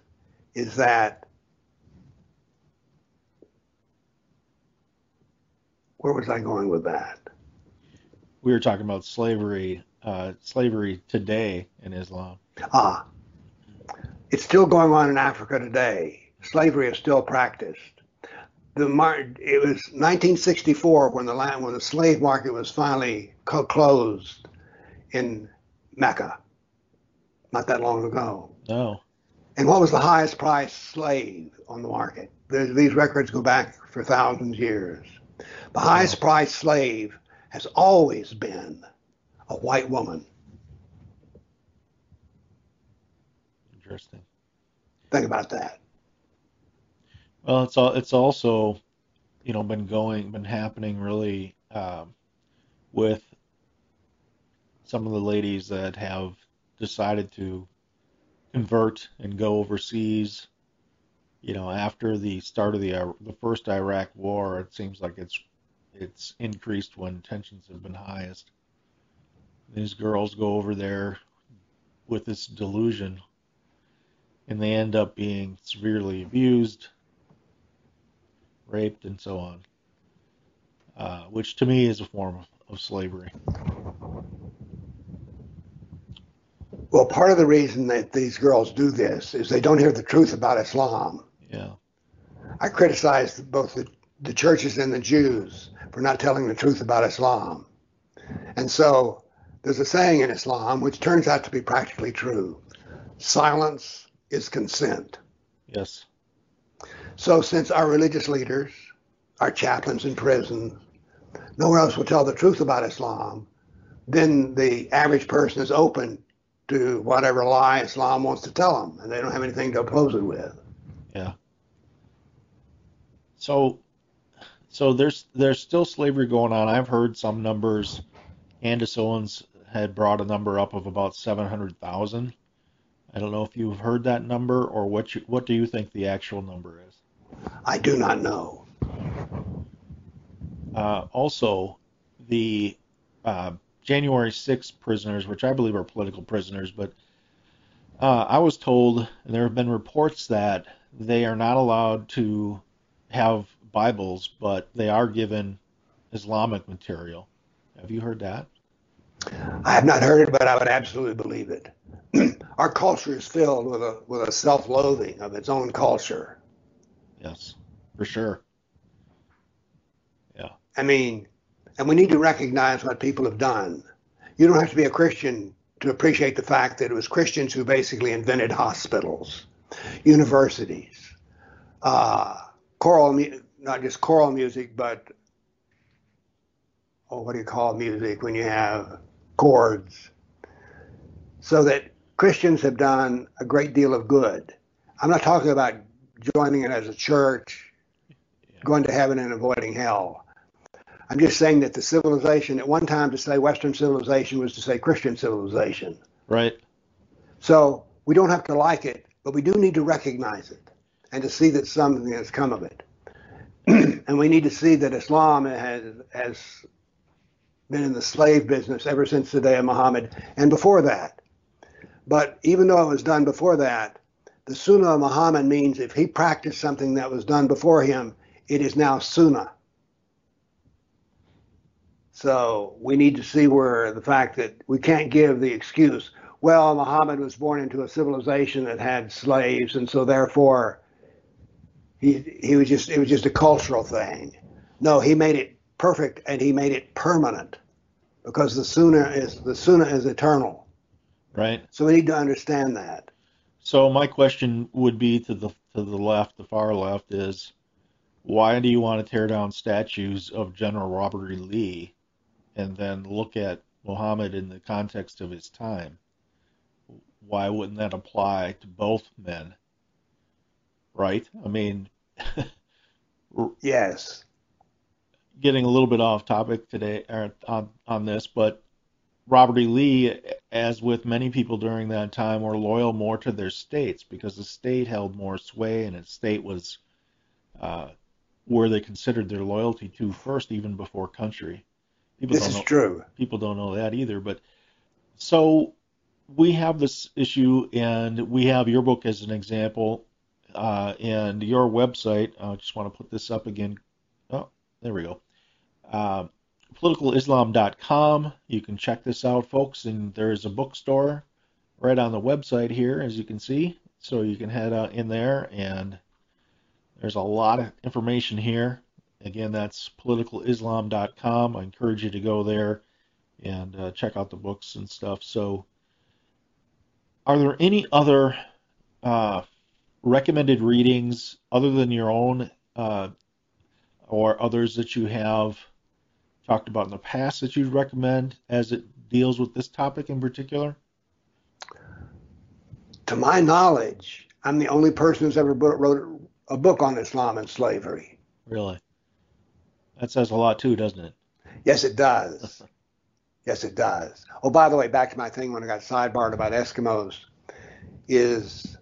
is that where was I going with that? We were talking about slavery, uh, slavery today in Islam. Ah, it's still going on in Africa today. Slavery is still practiced. The mar- it was 1964 when the land when the slave market was finally co- closed in Mecca. Not that long ago. No. And what was the highest priced slave on the market? There's, these records go back for thousands of years. The highest priced slave has always been a white woman. Interesting. Think about that. Well, it's all it's also, you know, been going, been happening really um, with some of the ladies that have decided to convert and go overseas. You know, after the start of the the first Iraq War, it seems like it's it's increased when tensions have been highest. These girls go over there with this delusion, and they end up being severely abused, raped, and so on, uh, which to me is a form of, of slavery. Well, part of the reason that these girls do this is they don't hear the truth about Islam. Yeah. I criticize both the, the churches and the Jews for not telling the truth about Islam. And so there's a saying in Islam which turns out to be practically true silence is consent. Yes. So, since our religious leaders, our chaplains in prison, nowhere else will tell the truth about Islam, then the average person is open to whatever lie Islam wants to tell them, and they don't have anything to oppose it with. Yeah. So, so there's there's still slavery going on. I've heard some numbers. Candace Owens had brought a number up of about 700,000. I don't know if you've heard that number or what you, what do you think the actual number is? I do not know. Uh, also, the uh, January 6 prisoners, which I believe are political prisoners, but uh, I was told, and there have been reports that they are not allowed to have Bibles, but they are given Islamic material. Have you heard that? I have not heard it, but I would absolutely believe it. Our culture is filled with a with a self-loathing of its own culture. Yes, for sure. Yeah. I mean, and we need to recognize what people have done. You don't have to be a Christian to appreciate the fact that it was Christians who basically invented hospitals, universities, uh, choral, not just choral music, but oh, what do you call music when you have chords? So that Christians have done a great deal of good. I'm not talking about joining it as a church, going to heaven and avoiding hell. I'm just saying that the civilization, at one time to say Western civilization was to say Christian civilization. Right. So we don't have to like it, but we do need to recognize it and to see that something has come of it. and we need to see that Islam has, has been in the slave business ever since the day of Muhammad and before that. But even though it was done before that, the Sunnah of Muhammad means if he practiced something that was done before him, it is now Sunnah. So we need to see where the fact that we can't give the excuse, well, Muhammad was born into a civilization that had slaves, and so therefore he he was just it was just a cultural thing. No, he made it perfect and he made it permanent because the sunnah is the sunnah is eternal. Right. So we need to understand that. So my question would be to the to the left, the far left, is why do you want to tear down statues of General Robert E. Lee and then look at Muhammad in the context of his time? Why wouldn't that apply to both men? Right? I mean, yes. Getting a little bit off topic today er, on on this, but Robert E. Lee, as with many people during that time, were loyal more to their states because the state held more sway and its state was uh, where they considered their loyalty to first, even before country. People this is know, true. People don't know that either. But so we have this issue, and we have your book as an example, uh, and your website. I just want to put this up again. Oh, there we go. Uh, politicalislam.com. You can check this out, folks, and there's a bookstore right on the website here, as you can see. So you can head in there and there's a lot of information here. Again, that's politicalislam.com. I encourage you to go there and uh, check out the books and stuff. So, are there any other uh, recommended readings other than your own uh, or others that you have talked about in the past that you'd recommend as it deals with this topic in particular? To my knowledge, I'm the only person who's ever wrote a book on Islam and slavery. Really? That says a lot too, doesn't it? Yes, it does. yes, it does. Oh, by the way, back to my thing when I got sidebarred about Eskimos is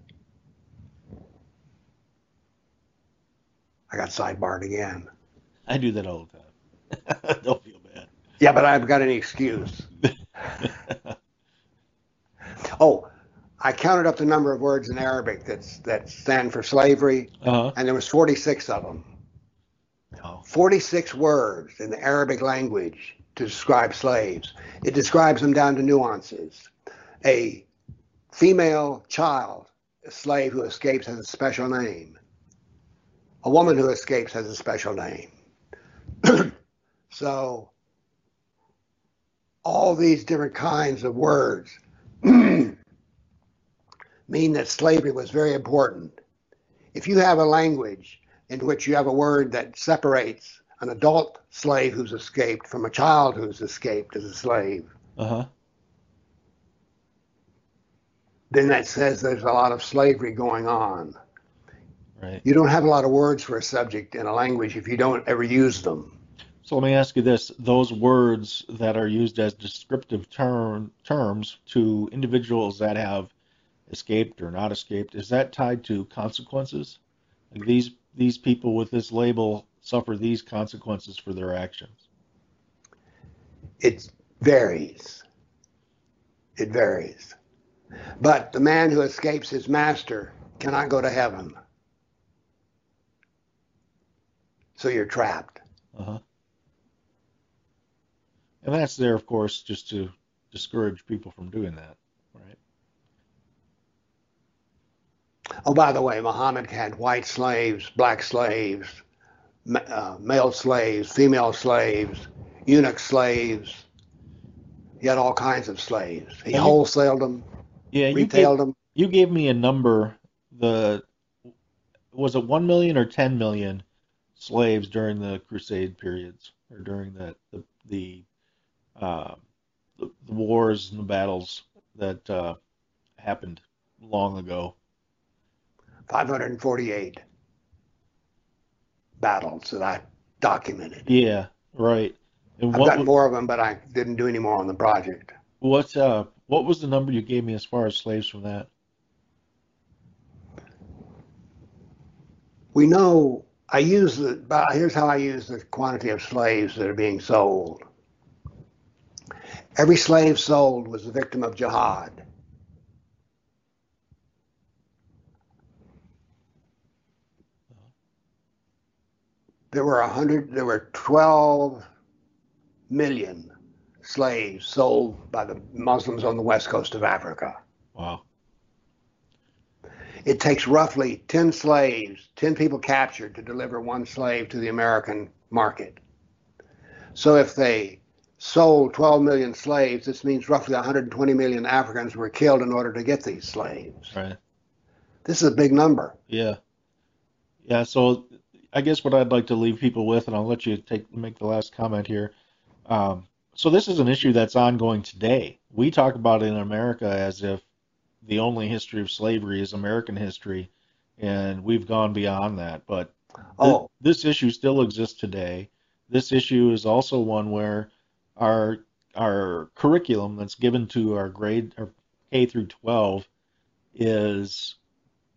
I got sidebarred again. I do that all the time. Don't feel bad. Yeah, but I haven't got any excuse. oh, I counted up the number of words in Arabic that's that stand for slavery, uh-huh. and there was 46 of them. Oh. 46 words in the Arabic language to describe slaves. It describes them down to nuances. A female child, a slave who escapes has a special name. A woman who escapes has a special name. so all these different kinds of words mean that slavery was very important. If you have a language in which you have a word that separates an adult slave who's escaped from a child who's escaped as a slave, uh-huh. then that says there's a lot of slavery going on. Right. You don't have a lot of words for a subject in a language if you don't ever use them. So let me ask you this: those words that are used as descriptive term, terms to individuals that have escaped or not escaped, is that tied to consequences? Like these these people with this label suffer these consequences for their actions. It varies. It varies. But the man who escapes his master cannot go to heaven. So you're trapped. Uh-huh. And that's there, of course, just to discourage people from doing that, right? Oh, by the way, Muhammad had white slaves, black slaves, uh, male slaves, female slaves, eunuch slaves. He had all kinds of slaves. He wholesaled them, yeah, retailed gave, them. You gave me a number. The was it one million or ten million slaves during the Crusade periods, or during the the the, uh, the, the wars and the battles that uh, happened long ago. 548 battles that I documented. Yeah, right. And I've got more of them, but I didn't do any more on the project. What uh, what was the number you gave me as far as slaves from that? We know I use the. Here's how I use the quantity of slaves that are being sold. Every slave sold was a victim of jihad. there were 100 there were 12 million slaves sold by the Muslims on the west coast of Africa. Wow. It takes roughly 10 slaves, 10 people captured to deliver one slave to the American market. So if they sold 12 million slaves, this means roughly 120 million Africans were killed in order to get these slaves. Right. This is a big number. Yeah. Yeah. So I guess what I'd like to leave people with, and I'll let you take make the last comment here. Um, so this is an issue that's ongoing today. We talk about it in America as if the only history of slavery is American history, and we've gone beyond that. But Oh, this issue still exists today. This issue is also one where our our curriculum that's given to our grade or K through 12 is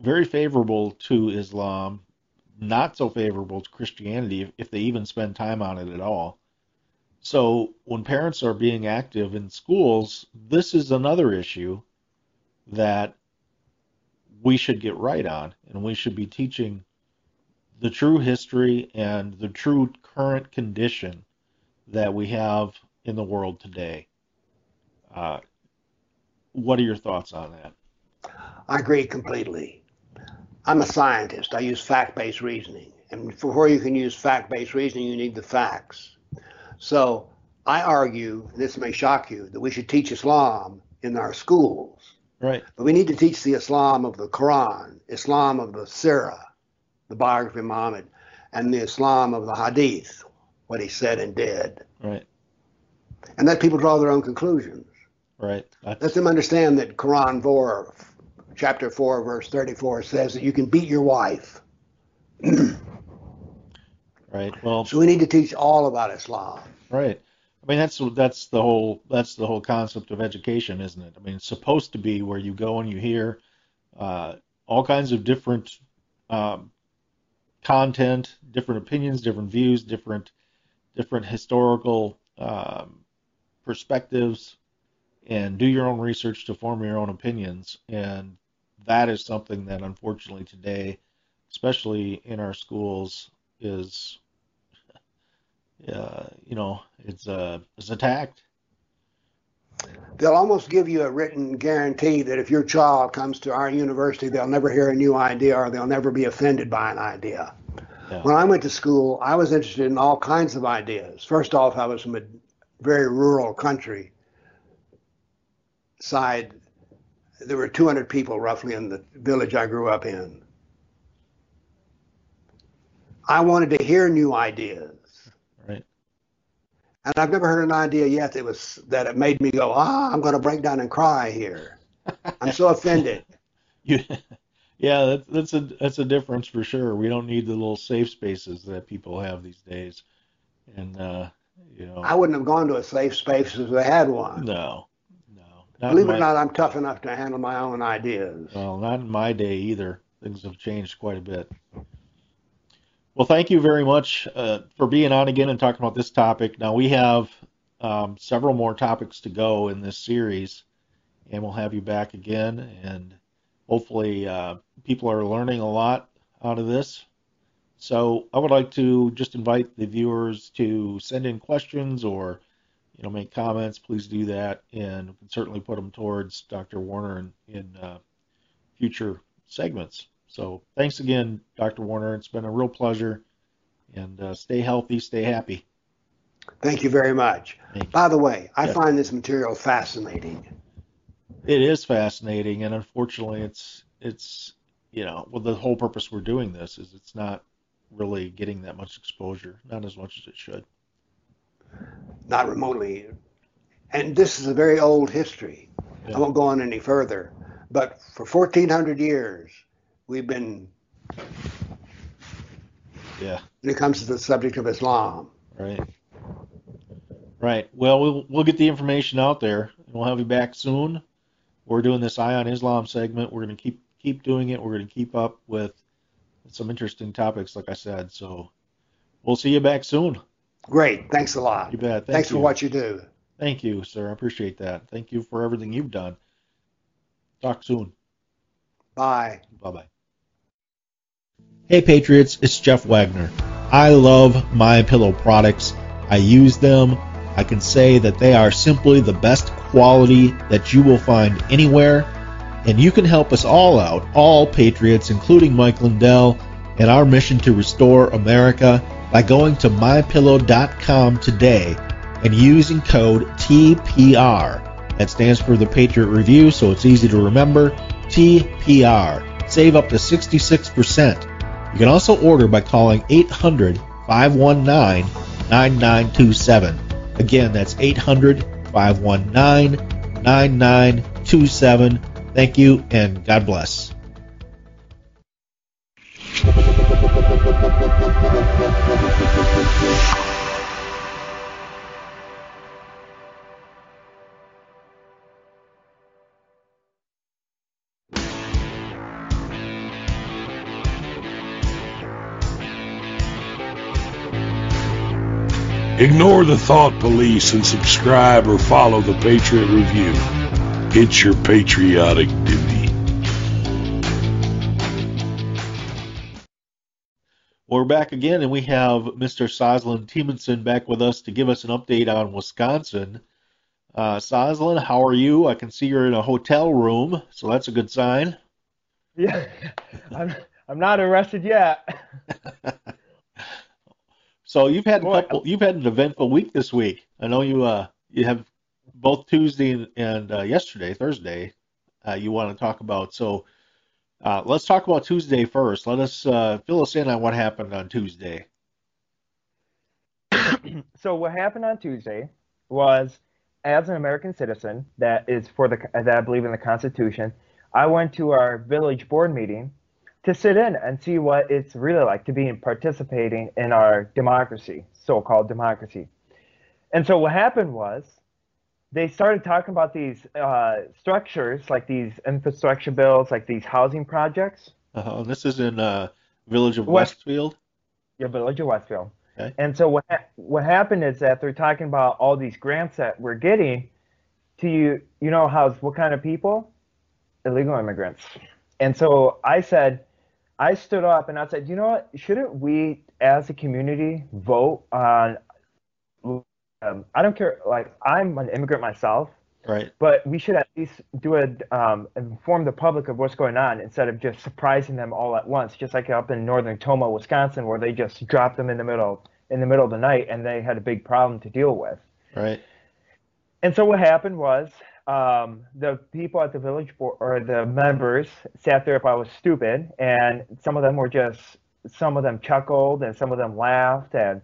very favorable to Islam, not so favorable to Christianity if, if they even spend time on it at all. So when parents are being active in schools, this is another issue that we should get right on, and we should be teaching the true history and the true current condition that we have in the world today. Uh, what are your thoughts on that? I agree completely. I'm a scientist. I use fact based reasoning. And before you can use fact based reasoning, you need the facts. So I argue, and this may shock you, that we should teach Islam in our schools. Right. But we need to teach the Islam of the Quran, Islam of the Sirah, the biography of Muhammad, and the Islam of the Hadith, what he said and did. Right. And let people draw their own conclusions. Right. That's, Let them understand that Quran 4, chapter 4, verse 34 says that you can beat your wife. right. Well, So we need to teach all about Islam. Right. I mean that's that's the whole that's the whole concept of education, isn't it? I mean it's supposed to be where you go and you hear uh, all kinds of different um, content, different opinions, different views, different different historical um, perspectives, and do your own research to form your own opinions. And that is something that unfortunately today, especially in our schools, is uh, you know, it's uh, it's attacked. They'll almost give you a written guarantee that if your child comes to our university, they'll never hear a new idea or they'll never be offended by an idea. Yeah. When I went to school, I was interested in all kinds of ideas. First off, I was from a very rural country side. There were 200 people roughly in the village I grew up in. I wanted to hear new ideas. Right. And I've never heard an idea yet that was that it made me go, ah, I'm going to break down and cry here. I'm so offended. You, yeah, that's that's a that's a difference for sure. We don't need the little safe spaces that people have these days, and uh, you know, I wouldn't have gone to a safe space if I had one. no, no, Believe in it or not, I'm tough enough to handle my own ideas. well, not in my day either. Things have changed quite a bit. Well, thank you very much uh, for being on again and talking about this topic. Now we have um, several more topics to go in this series, and we'll have you back again. And hopefully, uh, people are learning a lot out of this. So I would like to just invite the viewers to send in questions or, you know, make comments. Please do that, and we can certainly put them towards Dr. Warner in, in uh, future segments. So thanks again, Dr. Warner. It's been a real pleasure. And uh, stay healthy, stay happy. Thank you very much. You. By the way, I Yeah. find this material fascinating. It is fascinating, and unfortunately, it's it's you know, well, the whole purpose we're doing this is it's not really getting that much exposure, not as much as it should. Not remotely. And this is a very old history. Yeah. I won't go on any further. But for 1,400 years, we've been, Yeah. when it comes to the subject of Islam, Right. Right. Well, we'll we'll get the information out there, and we'll have you back soon. We're doing this Eye on Islam segment. We're going to keep keep doing it. We're going to keep up with some interesting topics, like I said. So we'll see you back soon. great. Thanks a lot. You bet. Thank Thanks you. for what you do. Thank you, sir. I appreciate that. Thank you for everything you've done. Talk soon. Bye. Bye bye. Hey Patriots, it's Jeff Wagner. I love My Pillow products. I use them. I can say that they are simply the best quality that you will find anywhere. And you can help us all out, all patriots, including Mike Lindell, in our mission to restore America by going to mypillow.com today and using code TPR. That stands for the Patriot Review, so it's easy to remember. TPR. Save up to 66%. You can also order by calling 800 519 9927. Again, that's 800 519 9927. Thank you and God bless. Ignore the thought police and subscribe or follow the Patriot Review. It's your patriotic duty. We're back again, and we have Mr. Soslan Temanson back with us to give us an update on Wisconsin. Uh, Soslan, how are you? I can see you're in a hotel room, so that's a good sign. Yeah, I'm, I'm not arrested yet. So you've had a couple. You've had an eventful week this week. I know you. Uh, you have both Tuesday and uh, yesterday, Thursday. Uh, you want to talk about. So uh, let's talk about Tuesday first. Let us uh, fill us in on what happened on Tuesday. so what happened on Tuesday was, as an American citizen that is for the that I believe in the Constitution, I went to our village board meeting to sit in and see what it's really like to be participating in our democracy, so-called democracy. And so what happened was they started talking about these uh, structures, like these infrastructure bills, like these housing projects. Uh-huh. This is in uh, Village of West, Westfield. Yeah, Village of Westfield. Okay. And so what ha- what happened is that they're talking about all these grants that we're getting to you. You know how what kind of people? Illegal immigrants. And so I said, I stood up and I said, you know what? Shouldn't we, as a community, vote on? Um, I don't care. Like I'm an immigrant myself, right? But we should at least do it, um, inform the public of what's going on instead of just surprising them all at once. Just like up in northern Tomah, Wisconsin, where they just dropped them in the middle in the middle of the night and they had a big problem to deal with. Right. And so what happened was um, the people at the village board or the members sat there if I was stupid, and some of them were just some of them chuckled and some of them laughed, and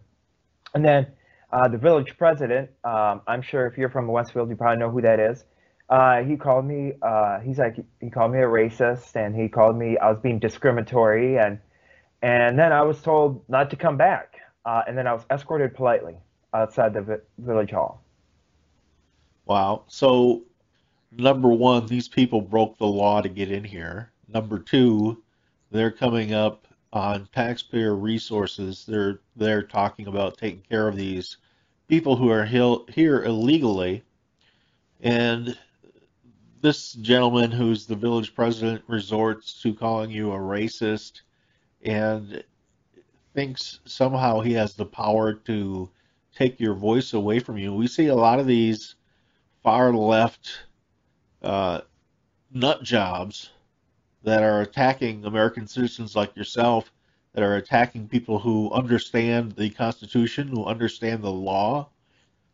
and then uh, the village president, um, I'm sure if you're from Westfield, you probably know who that is. Uh, he called me. Uh, he's like he called me a racist, and he called me I was being discriminatory, and and then I was told not to come back, uh, and then I was escorted politely outside the vi- village hall. Wow. So number one, these people broke the law to get in here. Number two, they're coming up on taxpayer resources. They're they're talking about taking care of these people who are here illegally. And this gentleman, who's the village president, resorts to calling you a racist and thinks somehow he has the power to take your voice away from you. We see a lot of these far left uh, nut jobs that are attacking American citizens like yourself, that are attacking people who understand the Constitution, who understand the law,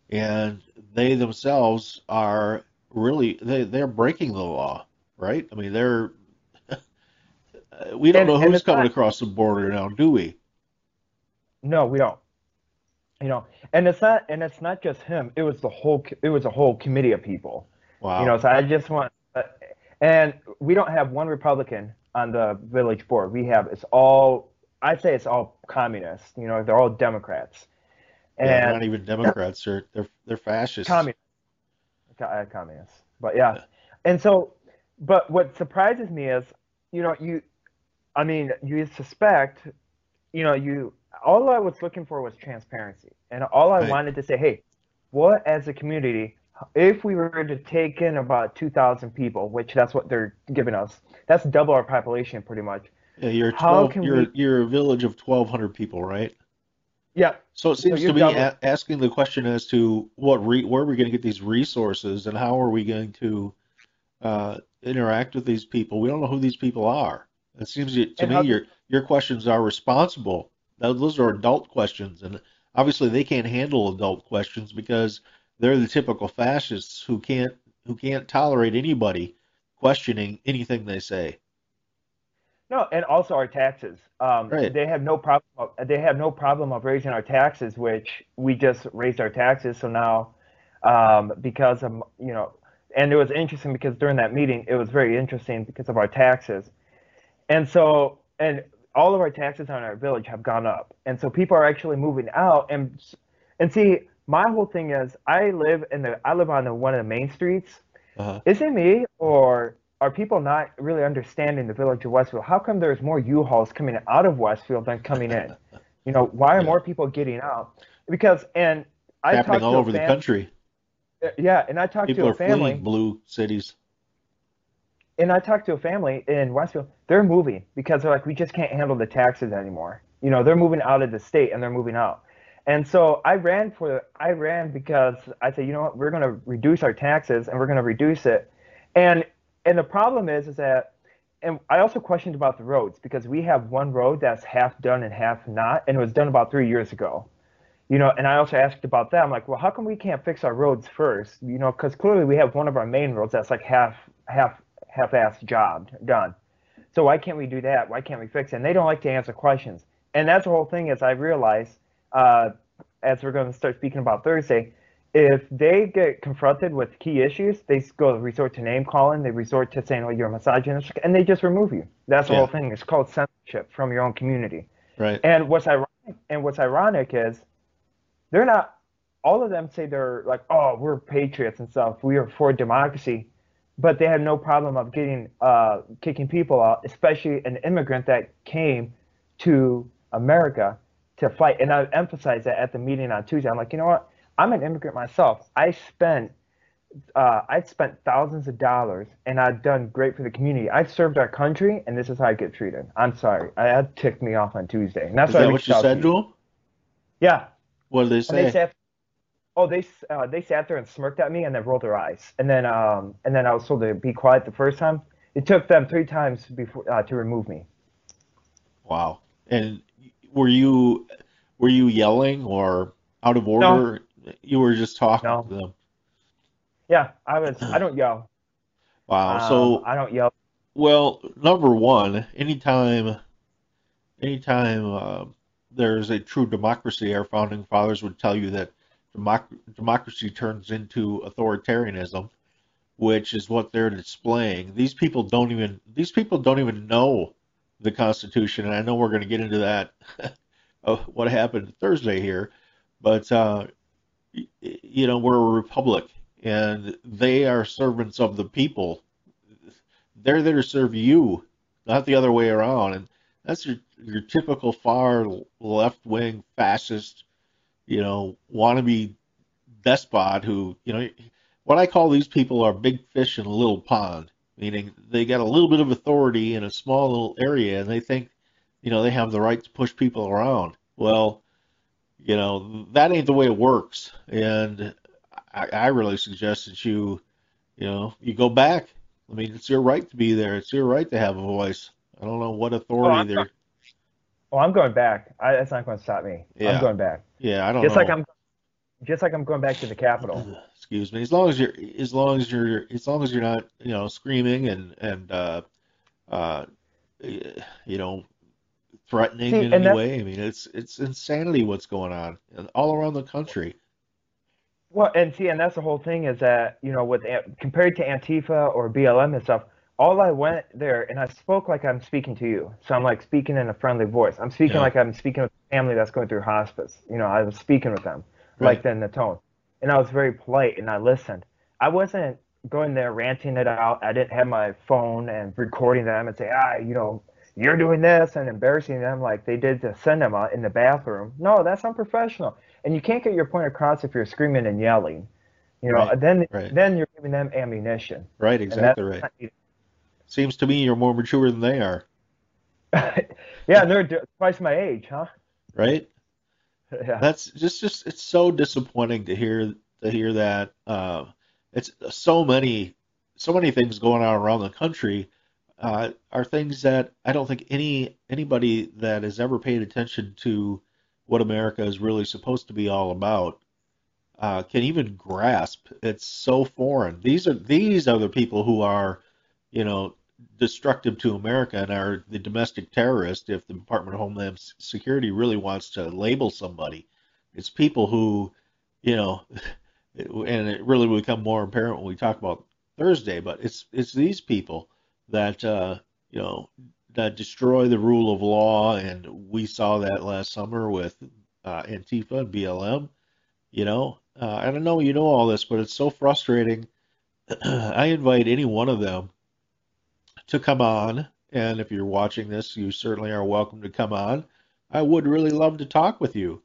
and they themselves are really they they're breaking the law, right? I mean, they're we don't and, know who's coming across the border now, do we? No, we don't. You know, and it's not and it's not just him. It was the whole it was a whole committee of people. Wow. You know, so I just want, and we don't have one Republican on the village board. We have it's all I'd say it's all communists. You know, they're all Democrats. And yeah, they're not even Democrats. They're they're they're fascists. Communists. Uh, communists. But yeah. yeah. And so, but what surprises me is, you know, you, I mean, you suspect, you know, you all I was looking for was transparency, and all I right. wanted to say, hey, what as a community if we were to take in about 2,000 people, which that's what they're giving us, that's double our population pretty much. Yeah, you're 12, you're, we, you're a village of 1,200 people, right? Yeah. So it seems So to double- a- asking the question as to what re- where are we going to get these resources and how are we going to uh, interact with these people? We don't know who these people are. It seems to me how- your your questions are responsible. Those are adult questions, and obviously they can't handle adult questions because they're the typical fascists who can't who can't tolerate anybody questioning anything they say. No, and also our taxes. Um, Right. They have no problem. They have no problem of raising our taxes, which we just raised our taxes. So now, um, because of you know, and it was interesting because during that meeting, it was very interesting because of our taxes, and so and all of our taxes on our village have gone up, and so people are actually moving out, and and see, my whole thing is, I live in the I live on the, one of the main streets. Uh-huh. Is it me or are people not really understanding the village of Westfield? How come there's more U-Hauls coming out of Westfield than coming in? You know, why are Yeah. more people getting out? Because and I Happening all over the country. Yeah, and I talked People to a family, blue cities. and I talked to a family in Westfield. They're moving because they're like, we just can't handle the taxes anymore. You know, they're moving out of the state and they're moving out. And so I ran for I ran because I said, you know what, we're going to reduce our taxes and we're going to reduce it. And and the problem is is that and I also questioned about the roads because we have one road that's half done and half not, and it was done about three years ago. You know, and I also asked about that. I'm like, well, how come we can't fix our roads first? You know, because clearly we have one of our main roads that's like half half half-assed job done. So why can't we do that? Why can't we fix it? And they don't like to answer questions. And that's the whole thing. Is I realize, uh, as we're going to start speaking about Thursday, if they get confronted with key issues, they go resort to name calling. They resort to saying, "Oh, you're a misogynist," and they just remove you. That's the Yeah. whole thing. It's called censorship from your own community. Right. And what's ironic, and what's ironic is, they're not. All of them say they're like, "Oh, we're patriots and stuff. We are for democracy," but they have no problem of getting uh, kicking people out, especially an immigrant that came to America to fight. And I emphasized that at the meeting on Tuesday. I'm like, you know what? I'm an immigrant myself. I spent uh, I've spent thousands of dollars and I've done great for the community. I've served our country, and this is how I get treated. I'm sorry. I, that ticked me off on Tuesday, and that's Is why I that what you said to you. Yeah, What did they say? they sat. Oh, they uh, they sat there and smirked at me and then rolled their eyes, and then um and then I was told to be quiet the first time. It took them three times before uh, to remove me. Wow. And were you were you yelling or out of order? You were just talking No. to them. Yeah, I was. I don't yell. Wow. Um, so I don't yell. Well, number one, anytime, anytime uh, there's a true democracy, our founding fathers would tell you that democ- democracy turns into authoritarianism, which is what they're displaying. These people don't even these people don't even know the Constitution, and I know we're going to get into that, what happened Thursday here, but uh, you know we're a republic, and they are servants of the people they're there to serve you, not the other way around. And that's your your typical far left wing fascist, you know, wannabe despot who, you know, what I call these people are big fish in a little pond, meaning they got a little bit of authority in a small little area and they think, you know, they have the right to push people around. Well, you know, that ain't the way it works. And I, I really suggest that you, you know, you go back. I mean, it's your right to be there. It's your right to have a voice. I don't know what Oh, authority I'm they're. Oh, I'm going back. I, that's not going to stop me. Yeah. I'm going back. Yeah, I don't Just know. like I'm, just like I'm going back to the Capitol. Excuse me. As long as you're, as long as you're, as long as you're not, you know, screaming and and uh, uh, you know, threatening See, in any way. I mean, it's it's insanity what's going on all around the country. Well, and see, and that's the whole thing is that you know, with compared to Antifa or BLM and stuff, all I went there and I spoke like I'm speaking to you. So I'm like speaking in a friendly voice. I'm speaking Yeah. like I'm speaking with a family that's going through hospice. You know, I was speaking with them Right. like in the tone, and I was very polite and I listened. I wasn't going there ranting it out. I didn't have my phone and recording them and say, ah, you know, you're doing this and embarrassing them like they did to Sinema in the bathroom. No, that's unprofessional. And you can't get your point across if you're screaming and yelling. You know, Right, then right. then you're giving them ammunition. Right, exactly right. Seems to me you're more mature than they are, yeah, they're twice my age, huh? right? yeah. That's just just it's so disappointing to hear to hear that. Uh, it's so many so many things going on around the country uh, are things that I don't think any anybody that has ever paid attention to what America is really supposed to be all about uh, can even grasp. It's so foreign. These are these are the people who are, you know, destructive to America and are the domestic terrorist. If the Department of Homeland Security really wants to label somebody, it's people who, you know, and it really will become more apparent when we talk about Thursday. But it's it's these people that uh, you know that destroy the rule of law, and we saw that last summer with uh, Antifa and BLM. You know, uh, I don't know you know all this, but it's so frustrating. I invite any one of them to come on, and if you're watching this, you certainly are welcome to come on. I would really love to talk with you,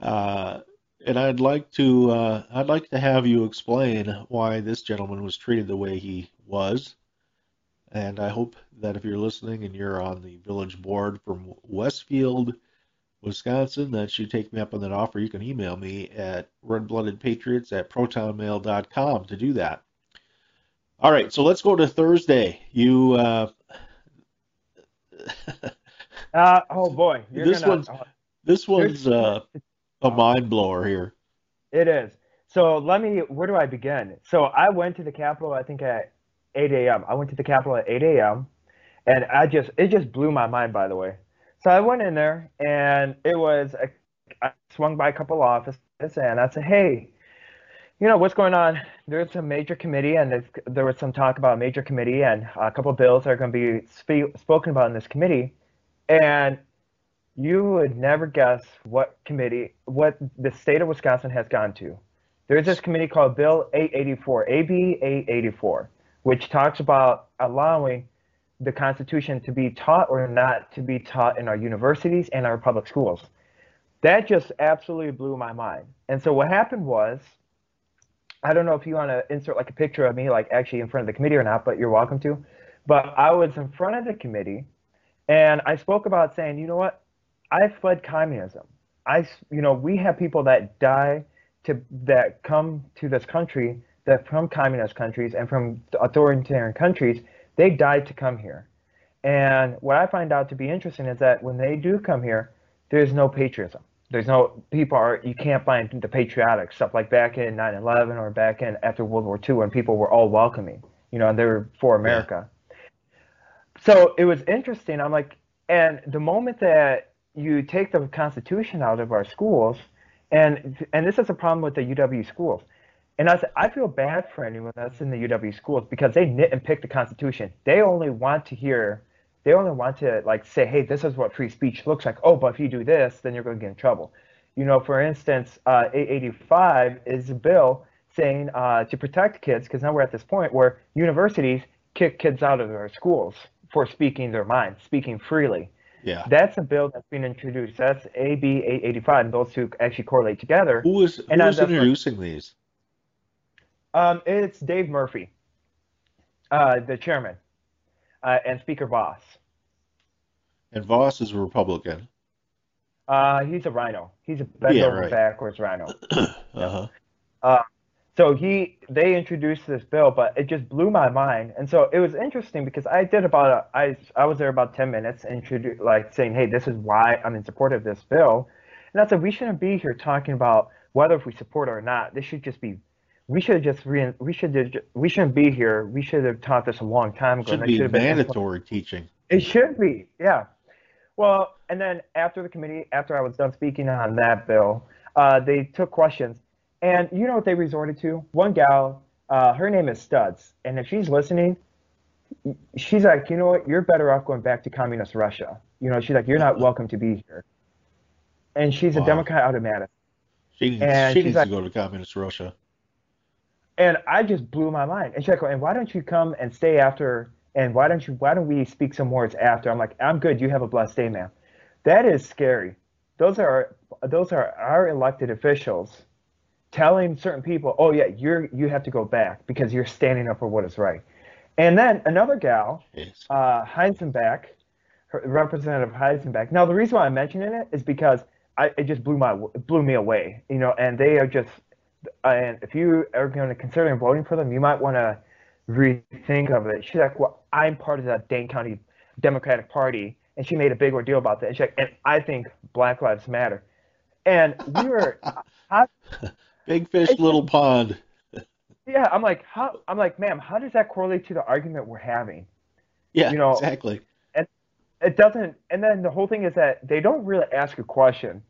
uh, and I'd like to uh, I'd like to have you explain why this gentleman was treated the way he was. And I hope that if you're listening and you're on the village board from Westfield, Wisconsin, that you take me up on that offer. You can email me at redbloodedpatriots at protonmail.com to do that. All right, so let's go to Thursday. You. Uh, uh oh boy, this gonna, one's this one's uh, a mind blower here. It is. So let me. Where do I begin? So I went to the Capitol. I think at 8 a.m. I went to the Capitol at 8 a.m. and I just it just blew my mind. By the way, so I went in there and it was a, I swung by a couple offices and I said, hey, you know what's going on? There's a major committee and there was some talk about a major committee and a couple bills are going to be spe- spoken about in this committee, and you would never guess what committee, what the state of Wisconsin has gone to. There's this committee called Bill 884, AB 884 which talks about allowing the Constitution to be taught or not to be taught in our universities and our public schools. That just absolutely blew my mind. And so what happened was, I don't know if you want to insert like a picture of me, like actually in front of the committee or not, but you're welcome to. But I was in front of the committee, and I spoke about saying, you know what, I fled communism. I, you know, we have people that die to that come to this country that from communist countries and from authoritarian countries, they died to come here. And what I find out to be interesting is that when they do come here, there's no patriotism. There's no people are you can't find the patriotic stuff like back in 9/11 or back in after World War II when people were all welcoming, you know, and they were for America. Yeah. So it was interesting. I'm like, and the moment that you take the Constitution out of our schools, and and this is a problem with the UW schools and I I feel bad for anyone that's in the UW schools because they knit and pick the Constitution. They only want to hear, they only want to like say, hey, this is what free speech looks like. Oh, but if you do this, then you're going to get in trouble. You know, for instance, uh, 885 is a bill saying uh, to protect kids, because now we're at this point where universities kick kids out of their schools for speaking their mind, speaking freely. Yeah. That's a bill that's been introduced. That's AB 885, and those two actually correlate together. Who is, who and is introducing these? Um, it's Dave Murphy, uh, the chairman, uh, and Speaker Vos. And Vos is a Republican. Uh, he's a rhino. He's a bend yeah, over right. backwards rhino. uh-huh. Uh, so he they introduced this bill, but it just blew my mind. And so it was interesting because I did about a, I I was there about ten minutes, introduce like saying, hey, this is why I'm in support of this bill. And I said we shouldn't be here talking about whether if we support it or not. This should just be we should just re- we should we shouldn't be here. We should have taught this a long time ago. It should be mandatory teaching. It should be, yeah. Well, and then after the committee, after I was done speaking on that bill, uh, they took questions, and you know what they resorted to? One gal, uh, her name is Stubbs, and if she's listening, she's like, you know what? You're better off going back to communist Russia. You know, she's like, you're not welcome to be here. And she's wow. a Democrat out of Madison. She, she needs like, to go to communist Russia and I just blew my mind. And she's like, and why don't you come and stay after? And why don't you? Why don't we speak some words after? I'm like, I'm good. You have a blessed day, ma'am. That is scary. Those are those are our elected officials telling certain people, oh yeah, you're you have to go back because you're standing up for what is right. And then another gal, yes. uh, Heisenbeck, Representative Heisenbeck. Now the reason why I'm mentioning it is because I, it just blew my blew me away, you know. And they are just, and if you are going to consider voting for them, you might want to rethink of it. She's like, well, I'm part of the Dane County Democratic Party, and she made a big ordeal about that. And she's like, and I think Black Lives Matter. And we were, I, big fish, little pond. Yeah, I'm like, how? I'm like, ma'am, how does that correlate to the argument we're having? Yeah, you know, exactly. And it doesn't. And then the whole thing is that they don't really ask a question.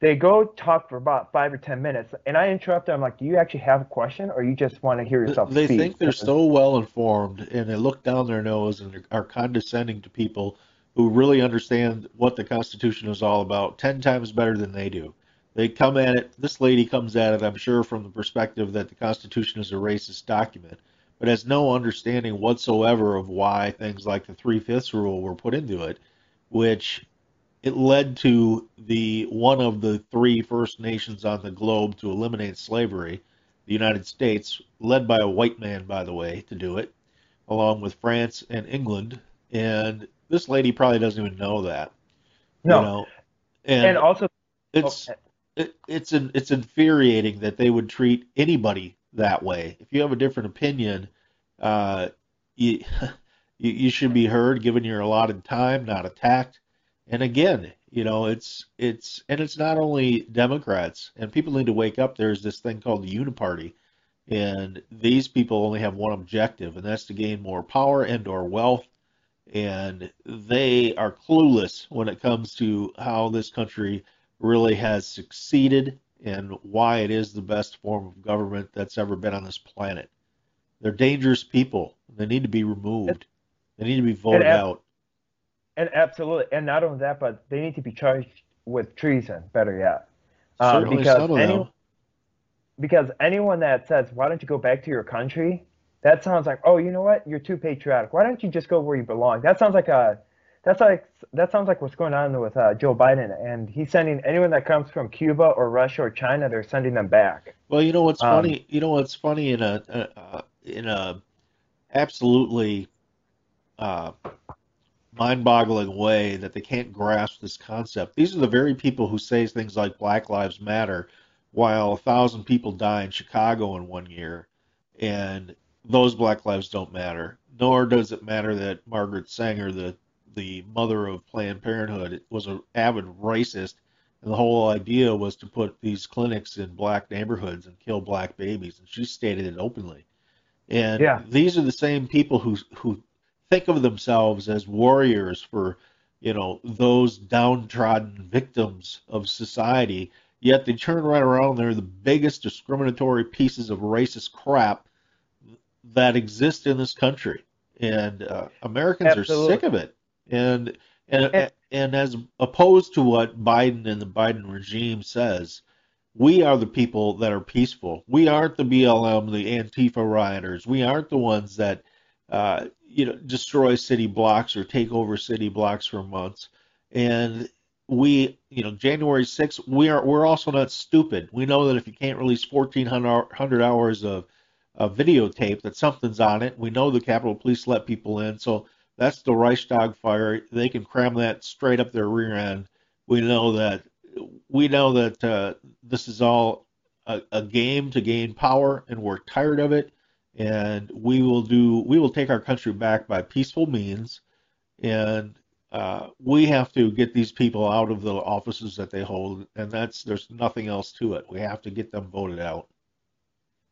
They go talk for about five or ten minutes, and I interrupt them. I'm like, do you actually have a question, or you just want to hear yourself they speak? think they're so well informed, and they look down their nose and are condescending to people who really understand what the Constitution is all about ten times better than they do. They come at it, this lady comes at it, I'm sure, from the perspective that the Constitution is a racist document, but has no understanding whatsoever of why things like the three fifths rule were put into it, which it led to the one of the three first nations on the globe to eliminate slavery, the United States, led by a white man, by the way, to do it, along with France and England. And this lady probably doesn't even know that. No. You know? and, and also, it's it, it's an, it's infuriating that they would treat anybody that way. If you have a different opinion, uh, you, you you should be heard, given your allotted time, not attacked. And again, you know, it's it's and it's not only Democrats and people need to wake up. There's this thing called the Uniparty, and these people only have one objective, and that's to gain more power and or wealth. And they are clueless when it comes to how this country really has succeeded and why it is the best form of government that's ever been on this planet. They're dangerous people. They need to be removed. They need to be voted out. And absolutely, and not only that, but they need to be charged with treason. Better yet, um, because any, because anyone that says, "Why don't you go back to your country?" That sounds like, "Oh, you know what? You're too patriotic. Why don't you just go where you belong?" That sounds like a that's like that sounds like what's going on with uh, Joe Biden, and he's sending anyone that comes from Cuba or Russia or China, they're sending them back. Well, you know what's Um, funny? You know what's funny in a, in a absolutely uh, mind-boggling way that they can't grasp this concept. These are the very people who say things like Black Lives Matter, while a thousand people die in Chicago in one year, and those Black lives don't matter. Nor does it matter that Margaret Sanger, the the mother of Planned Parenthood, was an avid racist, and the whole idea was to put these clinics in black neighborhoods and kill black babies, and she stated it openly. And Yeah. these are the same people who who think of themselves as warriors for, you know, those downtrodden victims of society. Yet they turn right around. They're the biggest discriminatory pieces of racist crap that exist in this country, and uh, Americans Absolutely. are sick of it. And and And- and as opposed to what Biden and the Biden regime says, we are the people that are peaceful. We aren't the BLM, the Antifa rioters. We aren't the ones that uh, you know destroy city blocks or take over city blocks for months. And we, you know, January 6th, we are we're also not stupid. We know that if you can't release 1,400 hours of, of videotape, that something's on it. We know the Capitol Police let people in, so that's the Reichstag fire. They can cram that straight up their rear end. We know that we know that uh, this is all a, a game to gain power, and we're tired of it. And we will do we will take our country back by peaceful means, and uh, we have to get these people out of the offices that they hold, and that's there's nothing else to it. We have to get them voted out.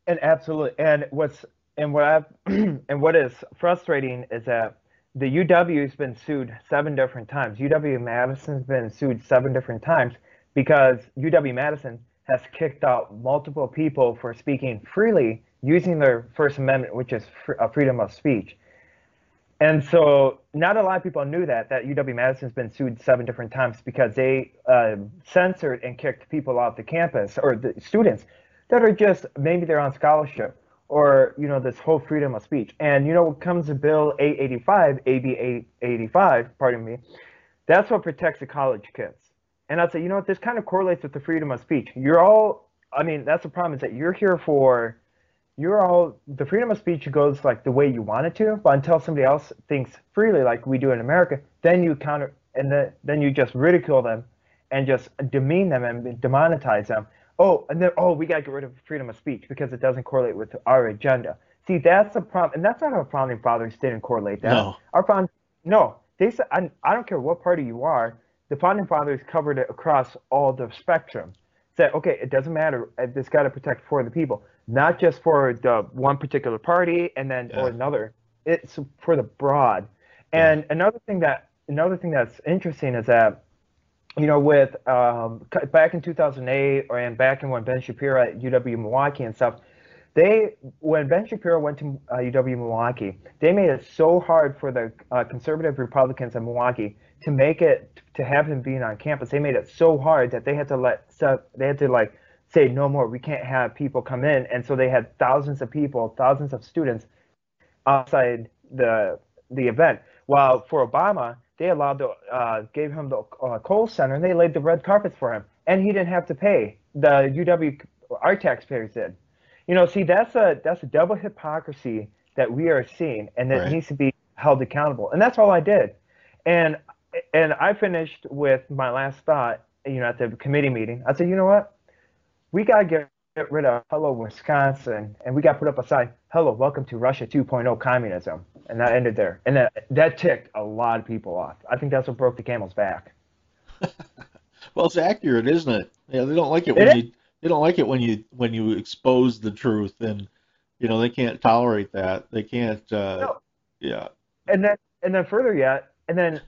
And absolutely, and what's and what I've and what is frustrating is that the UW's been sued seven different times. UW Madison's been sued seven different times because UW Madison has kicked out multiple people for speaking freely using their First Amendment, which is fr- uh, freedom of speech. And so, not a lot of people knew that that UW Madison's been sued seven different times because they uh, censored and kicked people off the campus or the students that are just maybe they're on scholarship or you know this whole freedom of speech. And you know, comes to Bill 885, AB 885, pardon me, that's what protects the college kids. And I'd say, you know what, this kind of correlates with the freedom of speech. You're all, I mean, that's the problem is that you're here for you're all the freedom of speech goes like the way you want it to, but until somebody else thinks freely like we do in America, then you counter and then then you just ridicule them and just demean them and demonetize them. Oh, and then oh, we got to get rid of freedom of speech because it doesn't correlate with our agenda. See, that's the problem, and that's not how founding fathers didn't correlate that. No. Our found no, they said I, I don't care what party you are. The founding fathers covered it across all the spectrum. Said okay, it doesn't matter. uh, It's got to protect for the people, not just for the one particular party and then Yeah. or another. It's for the broad. And another thing that another thing that's interesting is that you know, with um, back in 2008 or and back in when Ben Shapiro at UW Milwaukee and stuff, they when Ben Shapiro went to uh, UW Milwaukee, they made it so hard for the uh, conservative Republicans in Milwaukee to make it to have him being on campus. They made it so hard that they had to let so they had to like say no more. We can't have people come in, and so they had thousands of people, thousands of students outside the the event. While for Obama, they allowed the uh, gave him the uh, Kohl Center and they laid the red carpets for him, and he didn't have to pay. The UW our taxpayers did. You know, see that's a that's a double hypocrisy that we are seeing, and that Right. needs to be held accountable. And that's all I did. And and I finished with my last thought. You know, at the committee meeting, I said, you know what, we gotta get get rid of hello Wisconsin, and we got to put up a sign, hello, welcome to Russia 2.0 communism, and that ended there. And that that ticked a lot of people off. I think that's what broke the camel's back. Well, it's accurate, isn't it? Yeah, they don't like it It when is. you they don't like it when you when you expose the truth, and you know they can't tolerate that. They can't. Uh, No. Yeah. and then and then further yet, and then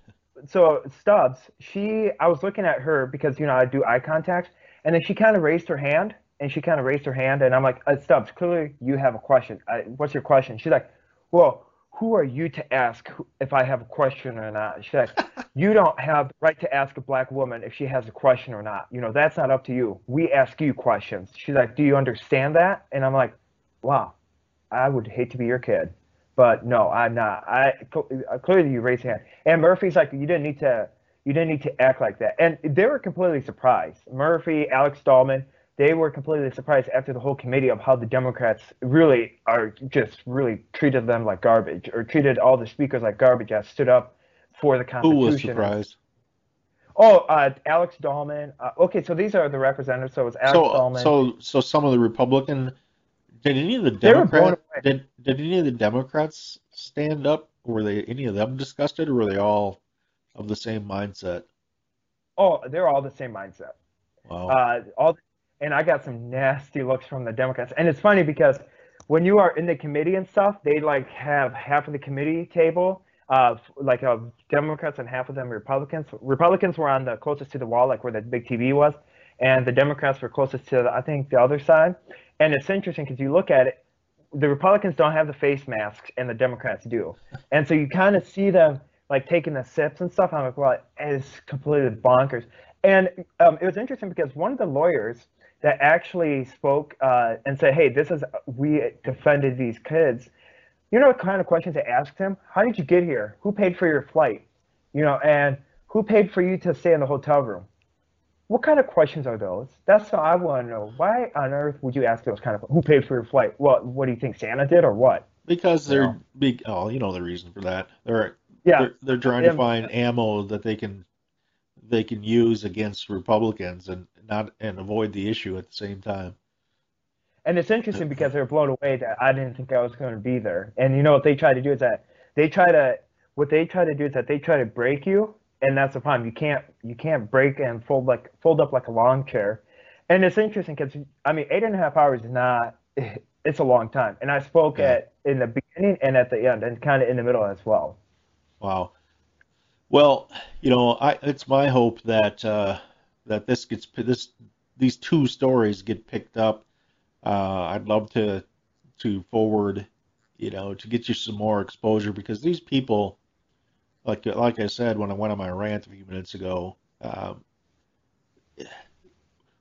so Stubbs, she I was looking at her because you know I do eye contact, and then she kind of raised her hand, and she kind of raised her hand, and I'm like, uh, Stubbs, clearly you have a question. I, what's your question? She's like, well, who are you to ask if I have a question or not? She's like, you don't have the right to ask a black woman if she has a question or not. You know, that's not up to you. We ask you questions. She's like, do you understand that? And I'm like, wow, I would hate to be your kid. But no, I'm not. I uh, clearly you raised your hand. And Murphy's like, you didn't need to, you didn't need to act like that. And they were completely surprised. Murphy, Alex Dallman, they were completely surprised after the whole committee of how the Democrats really are just really treated them like garbage, or treated all the speakers like garbage that stood up for the Constitution. Who was surprised? Oh, uh, Alex Dallman. Uh, okay, so these are the representatives. So it was Alex So Dallman. so so some of the Republican did any of the They were blown Democrats did did any of the Democrats stand up? Were they any of them disgusted, or were they all of the same mindset? oh, they're all the same mindset. Wow. uh, all, and I got some nasty looks from the Democrats. And it's funny because when you are in the committee and stuff, they like have half of the committee table, uh, like uh, Democrats and half of them Republicans. Republicans were on the closest to the wall, like where the big TV was, and the Democrats were closest to the, I think the other side. And it's interesting because you look at it, the Republicans don't have the face masks and the Democrats do, and so you kind of see them like taking the sips and stuff. I'm like, well, it's completely bonkers. And um, it was interesting because one of the lawyers that actually spoke uh, and said, "Hey, this is we defended these kids." You know what kind of questions they asked him? How did you get here? Who paid for your flight? You know, and who paid for you to stay in the hotel room? What kind of questions are those? That's what I want to know. Why on earth would you ask those kind of? Who paid for your flight? What? What do you think Santa did, or what? Because they're Yeah. big. Oh, you know the reason for that. They're Yeah, they're, they're trying to find ammo that they can they can use against Republicans and not and avoid the issue at the same time. And it's interesting because they're blown away that I didn't think I was going to be there. And you know what they try to do is that they try to what they try to do is that they try to break you, and that's the problem. You can't you can't break and fold like fold up like a lawn chair. And it's interesting because I mean eight and a half hours is not it's a long time. And I spoke Yeah. at in the beginning and at the end and kind of in the middle as well. Wow. Well, you know, I it's my hope that uh, that this gets this these two stories get picked up. Uh, I'd love to to forward, you know, to get you some more exposure because these people, like like I said when I went on my rant a few minutes ago, um,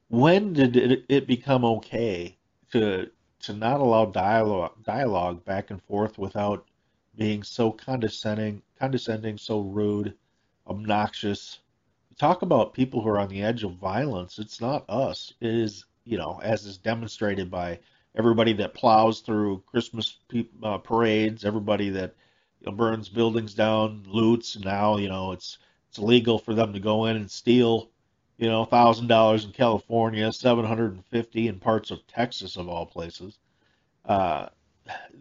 when did it, it become okay to to not allow dialogue dialogue back and forth without being so condescending, condescending, so rude, obnoxious. Talk about people who are on the edge of violence. It's not us. It is, you know, as is demonstrated by everybody that plows through Christmas pe- uh, parades, everybody that you know, burns buildings down, loots. Now, you know, it's it's illegal for them to go in and steal, you know, thousand dollars in California, seven hundred and fifty in parts of Texas, of all places. Uh,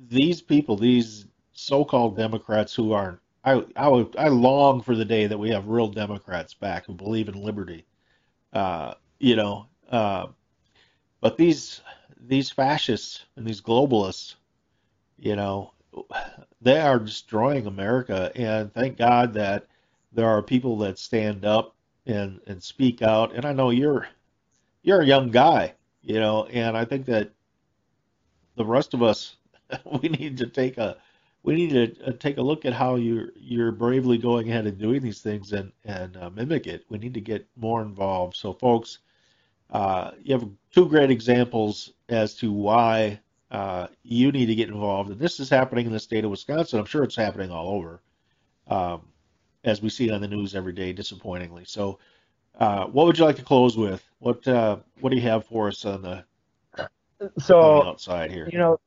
these people, these so-called Democrats who are, I, I would, I long for the day that we have real Democrats back who believe in liberty. Uh, you know, uh, but these these fascists and these globalists, you know, they are destroying America. And thank God that there are people that stand up and and speak out. And I know you're you're a young guy, you know, and I think that the rest of us we need to take a we need to uh, take a look at how you're you're bravely going ahead and doing these things and and uh, mimic it. We need to get more involved. So, folks, uh, you have two great examples as to why uh, you need to get involved. And this is happening in the state of Wisconsin. I'm sure it's happening all over, um, as we see on the news every day, disappointingly. So, uh, what would you like to close with? What uh, what do you have for us on the so outside here? You know,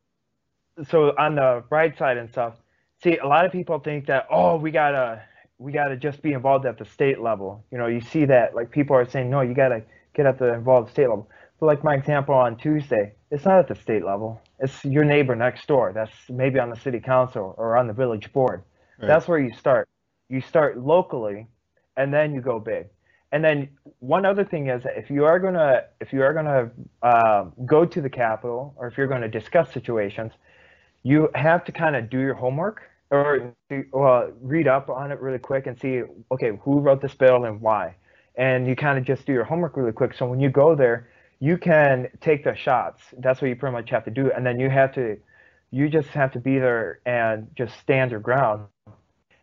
so on the bright side and stuff. See, a lot of people think that oh, we gotta we gotta just be involved at the state level. You know, you see that like people are saying no, you gotta get at the involved state level. But like my example on Tuesday, it's not at the state level. It's your neighbor next door. That's maybe on the city council or on the village board. Right. That's where you start. You start locally, and then you go big. And then one other thing is if you are gonna if you are gonna uh, go to the Capitol or if you're to discuss situations, you have to kind of do your homework or well, read up on it really quick and see okay who wrote this bill and why and you kind of just do your homework really quick. So when you go there, you can take the shots. That's what you pretty much have to do, and then you have to, you just have to be there and just stand your ground.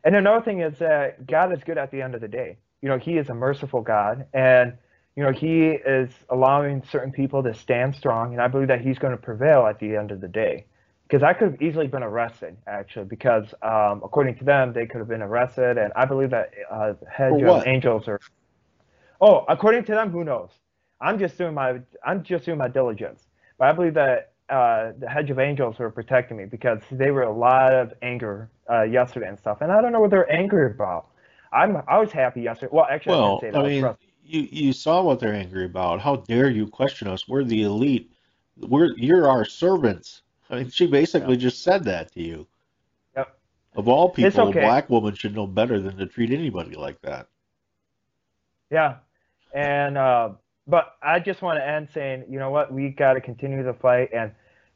And another thing is that God is good at the end of the day. You know, He is a merciful God, and you know He is allowing certain people to stand strong, and I believe that He's going to prevail at the end of the day. Because I could have easily been arrested, actually, because um, according to them, they could have been arrested, and I believe that uh, hedge of angels are Oh, according to them, who knows? I'm just doing my I'm just doing my diligence. But I believe that uh, the hedge of angels were protecting me because they were a lot of anger uh, yesterday and stuff, and I don't know what they're angry about. I'm I was happy yesterday. Well, actually, well, I, didn't say that. I mean, you you saw what they're angry about. How dare you question us? We're the elite. We're you're our servants. I mean, she basically yeah. just said that to you. Yep. Of all people, okay. a black woman should know better than to treat anybody like that. Yeah, and uh, but I just want to end saying, you know what, we got to continue the fight, and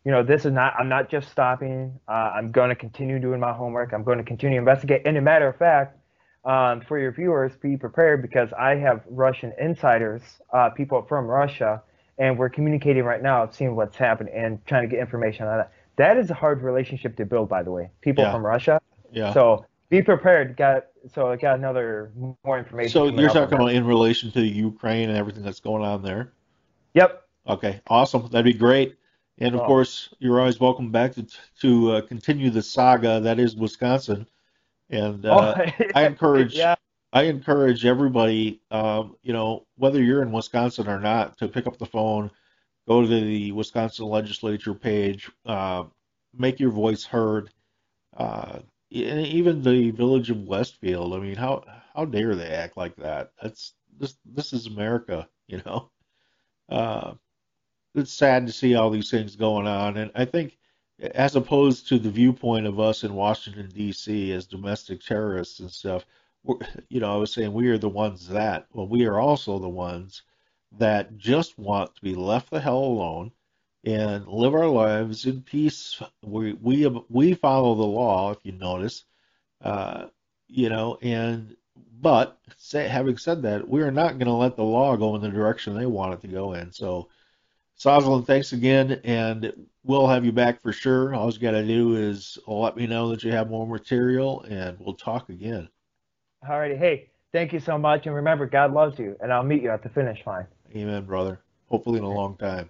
you know this is not. I'm not just stopping. Uh, I'm going to continue doing my homework. I'm going to continue to investigate. And a matter of fact, um, for your viewers, be prepared because I have Russian insiders, uh, people from Russia, and we're communicating right now, seeing what's happening and trying to get information on that. That is a hard relationship to build, by the way. People yeah. from Russia. Yeah. So be prepared. Got so I got another more information. So you're talking about in relation to Ukraine and everything that's going on there. Yep. Okay. Awesome. That'd be great. And of oh. course, you're always welcome back to to uh, continue the saga that is Wisconsin. And uh, oh, I encourage yeah. I encourage everybody, um, you know, whether you're in Wisconsin or not, to pick up the phone, go to the Wisconsin legislature page, uh, make your voice heard. Uh, even the village of Westfield. I mean, how how dare they act like that? That's this this is America, you know. Uh, it's sad to see all these things going on, and I think as opposed to the viewpoint of us in Washington D.C. as domestic terrorists and stuff, you know, I was saying we are the ones that. Well, we are also the ones that just want to be left the hell alone and live our lives in peace. We we we follow the law, if you notice, uh, you know. And but say, having said that, we are not going to let the law go in the direction they want it to go in. So, Soslan, thanks again, and we'll have you back for sure. All you got to do is let me know that you have more material, and we'll talk again. Alrighty, hey, thank you so much, and remember, God loves you, and I'll meet you at the finish line. Amen, brother. Hopefully in a long time.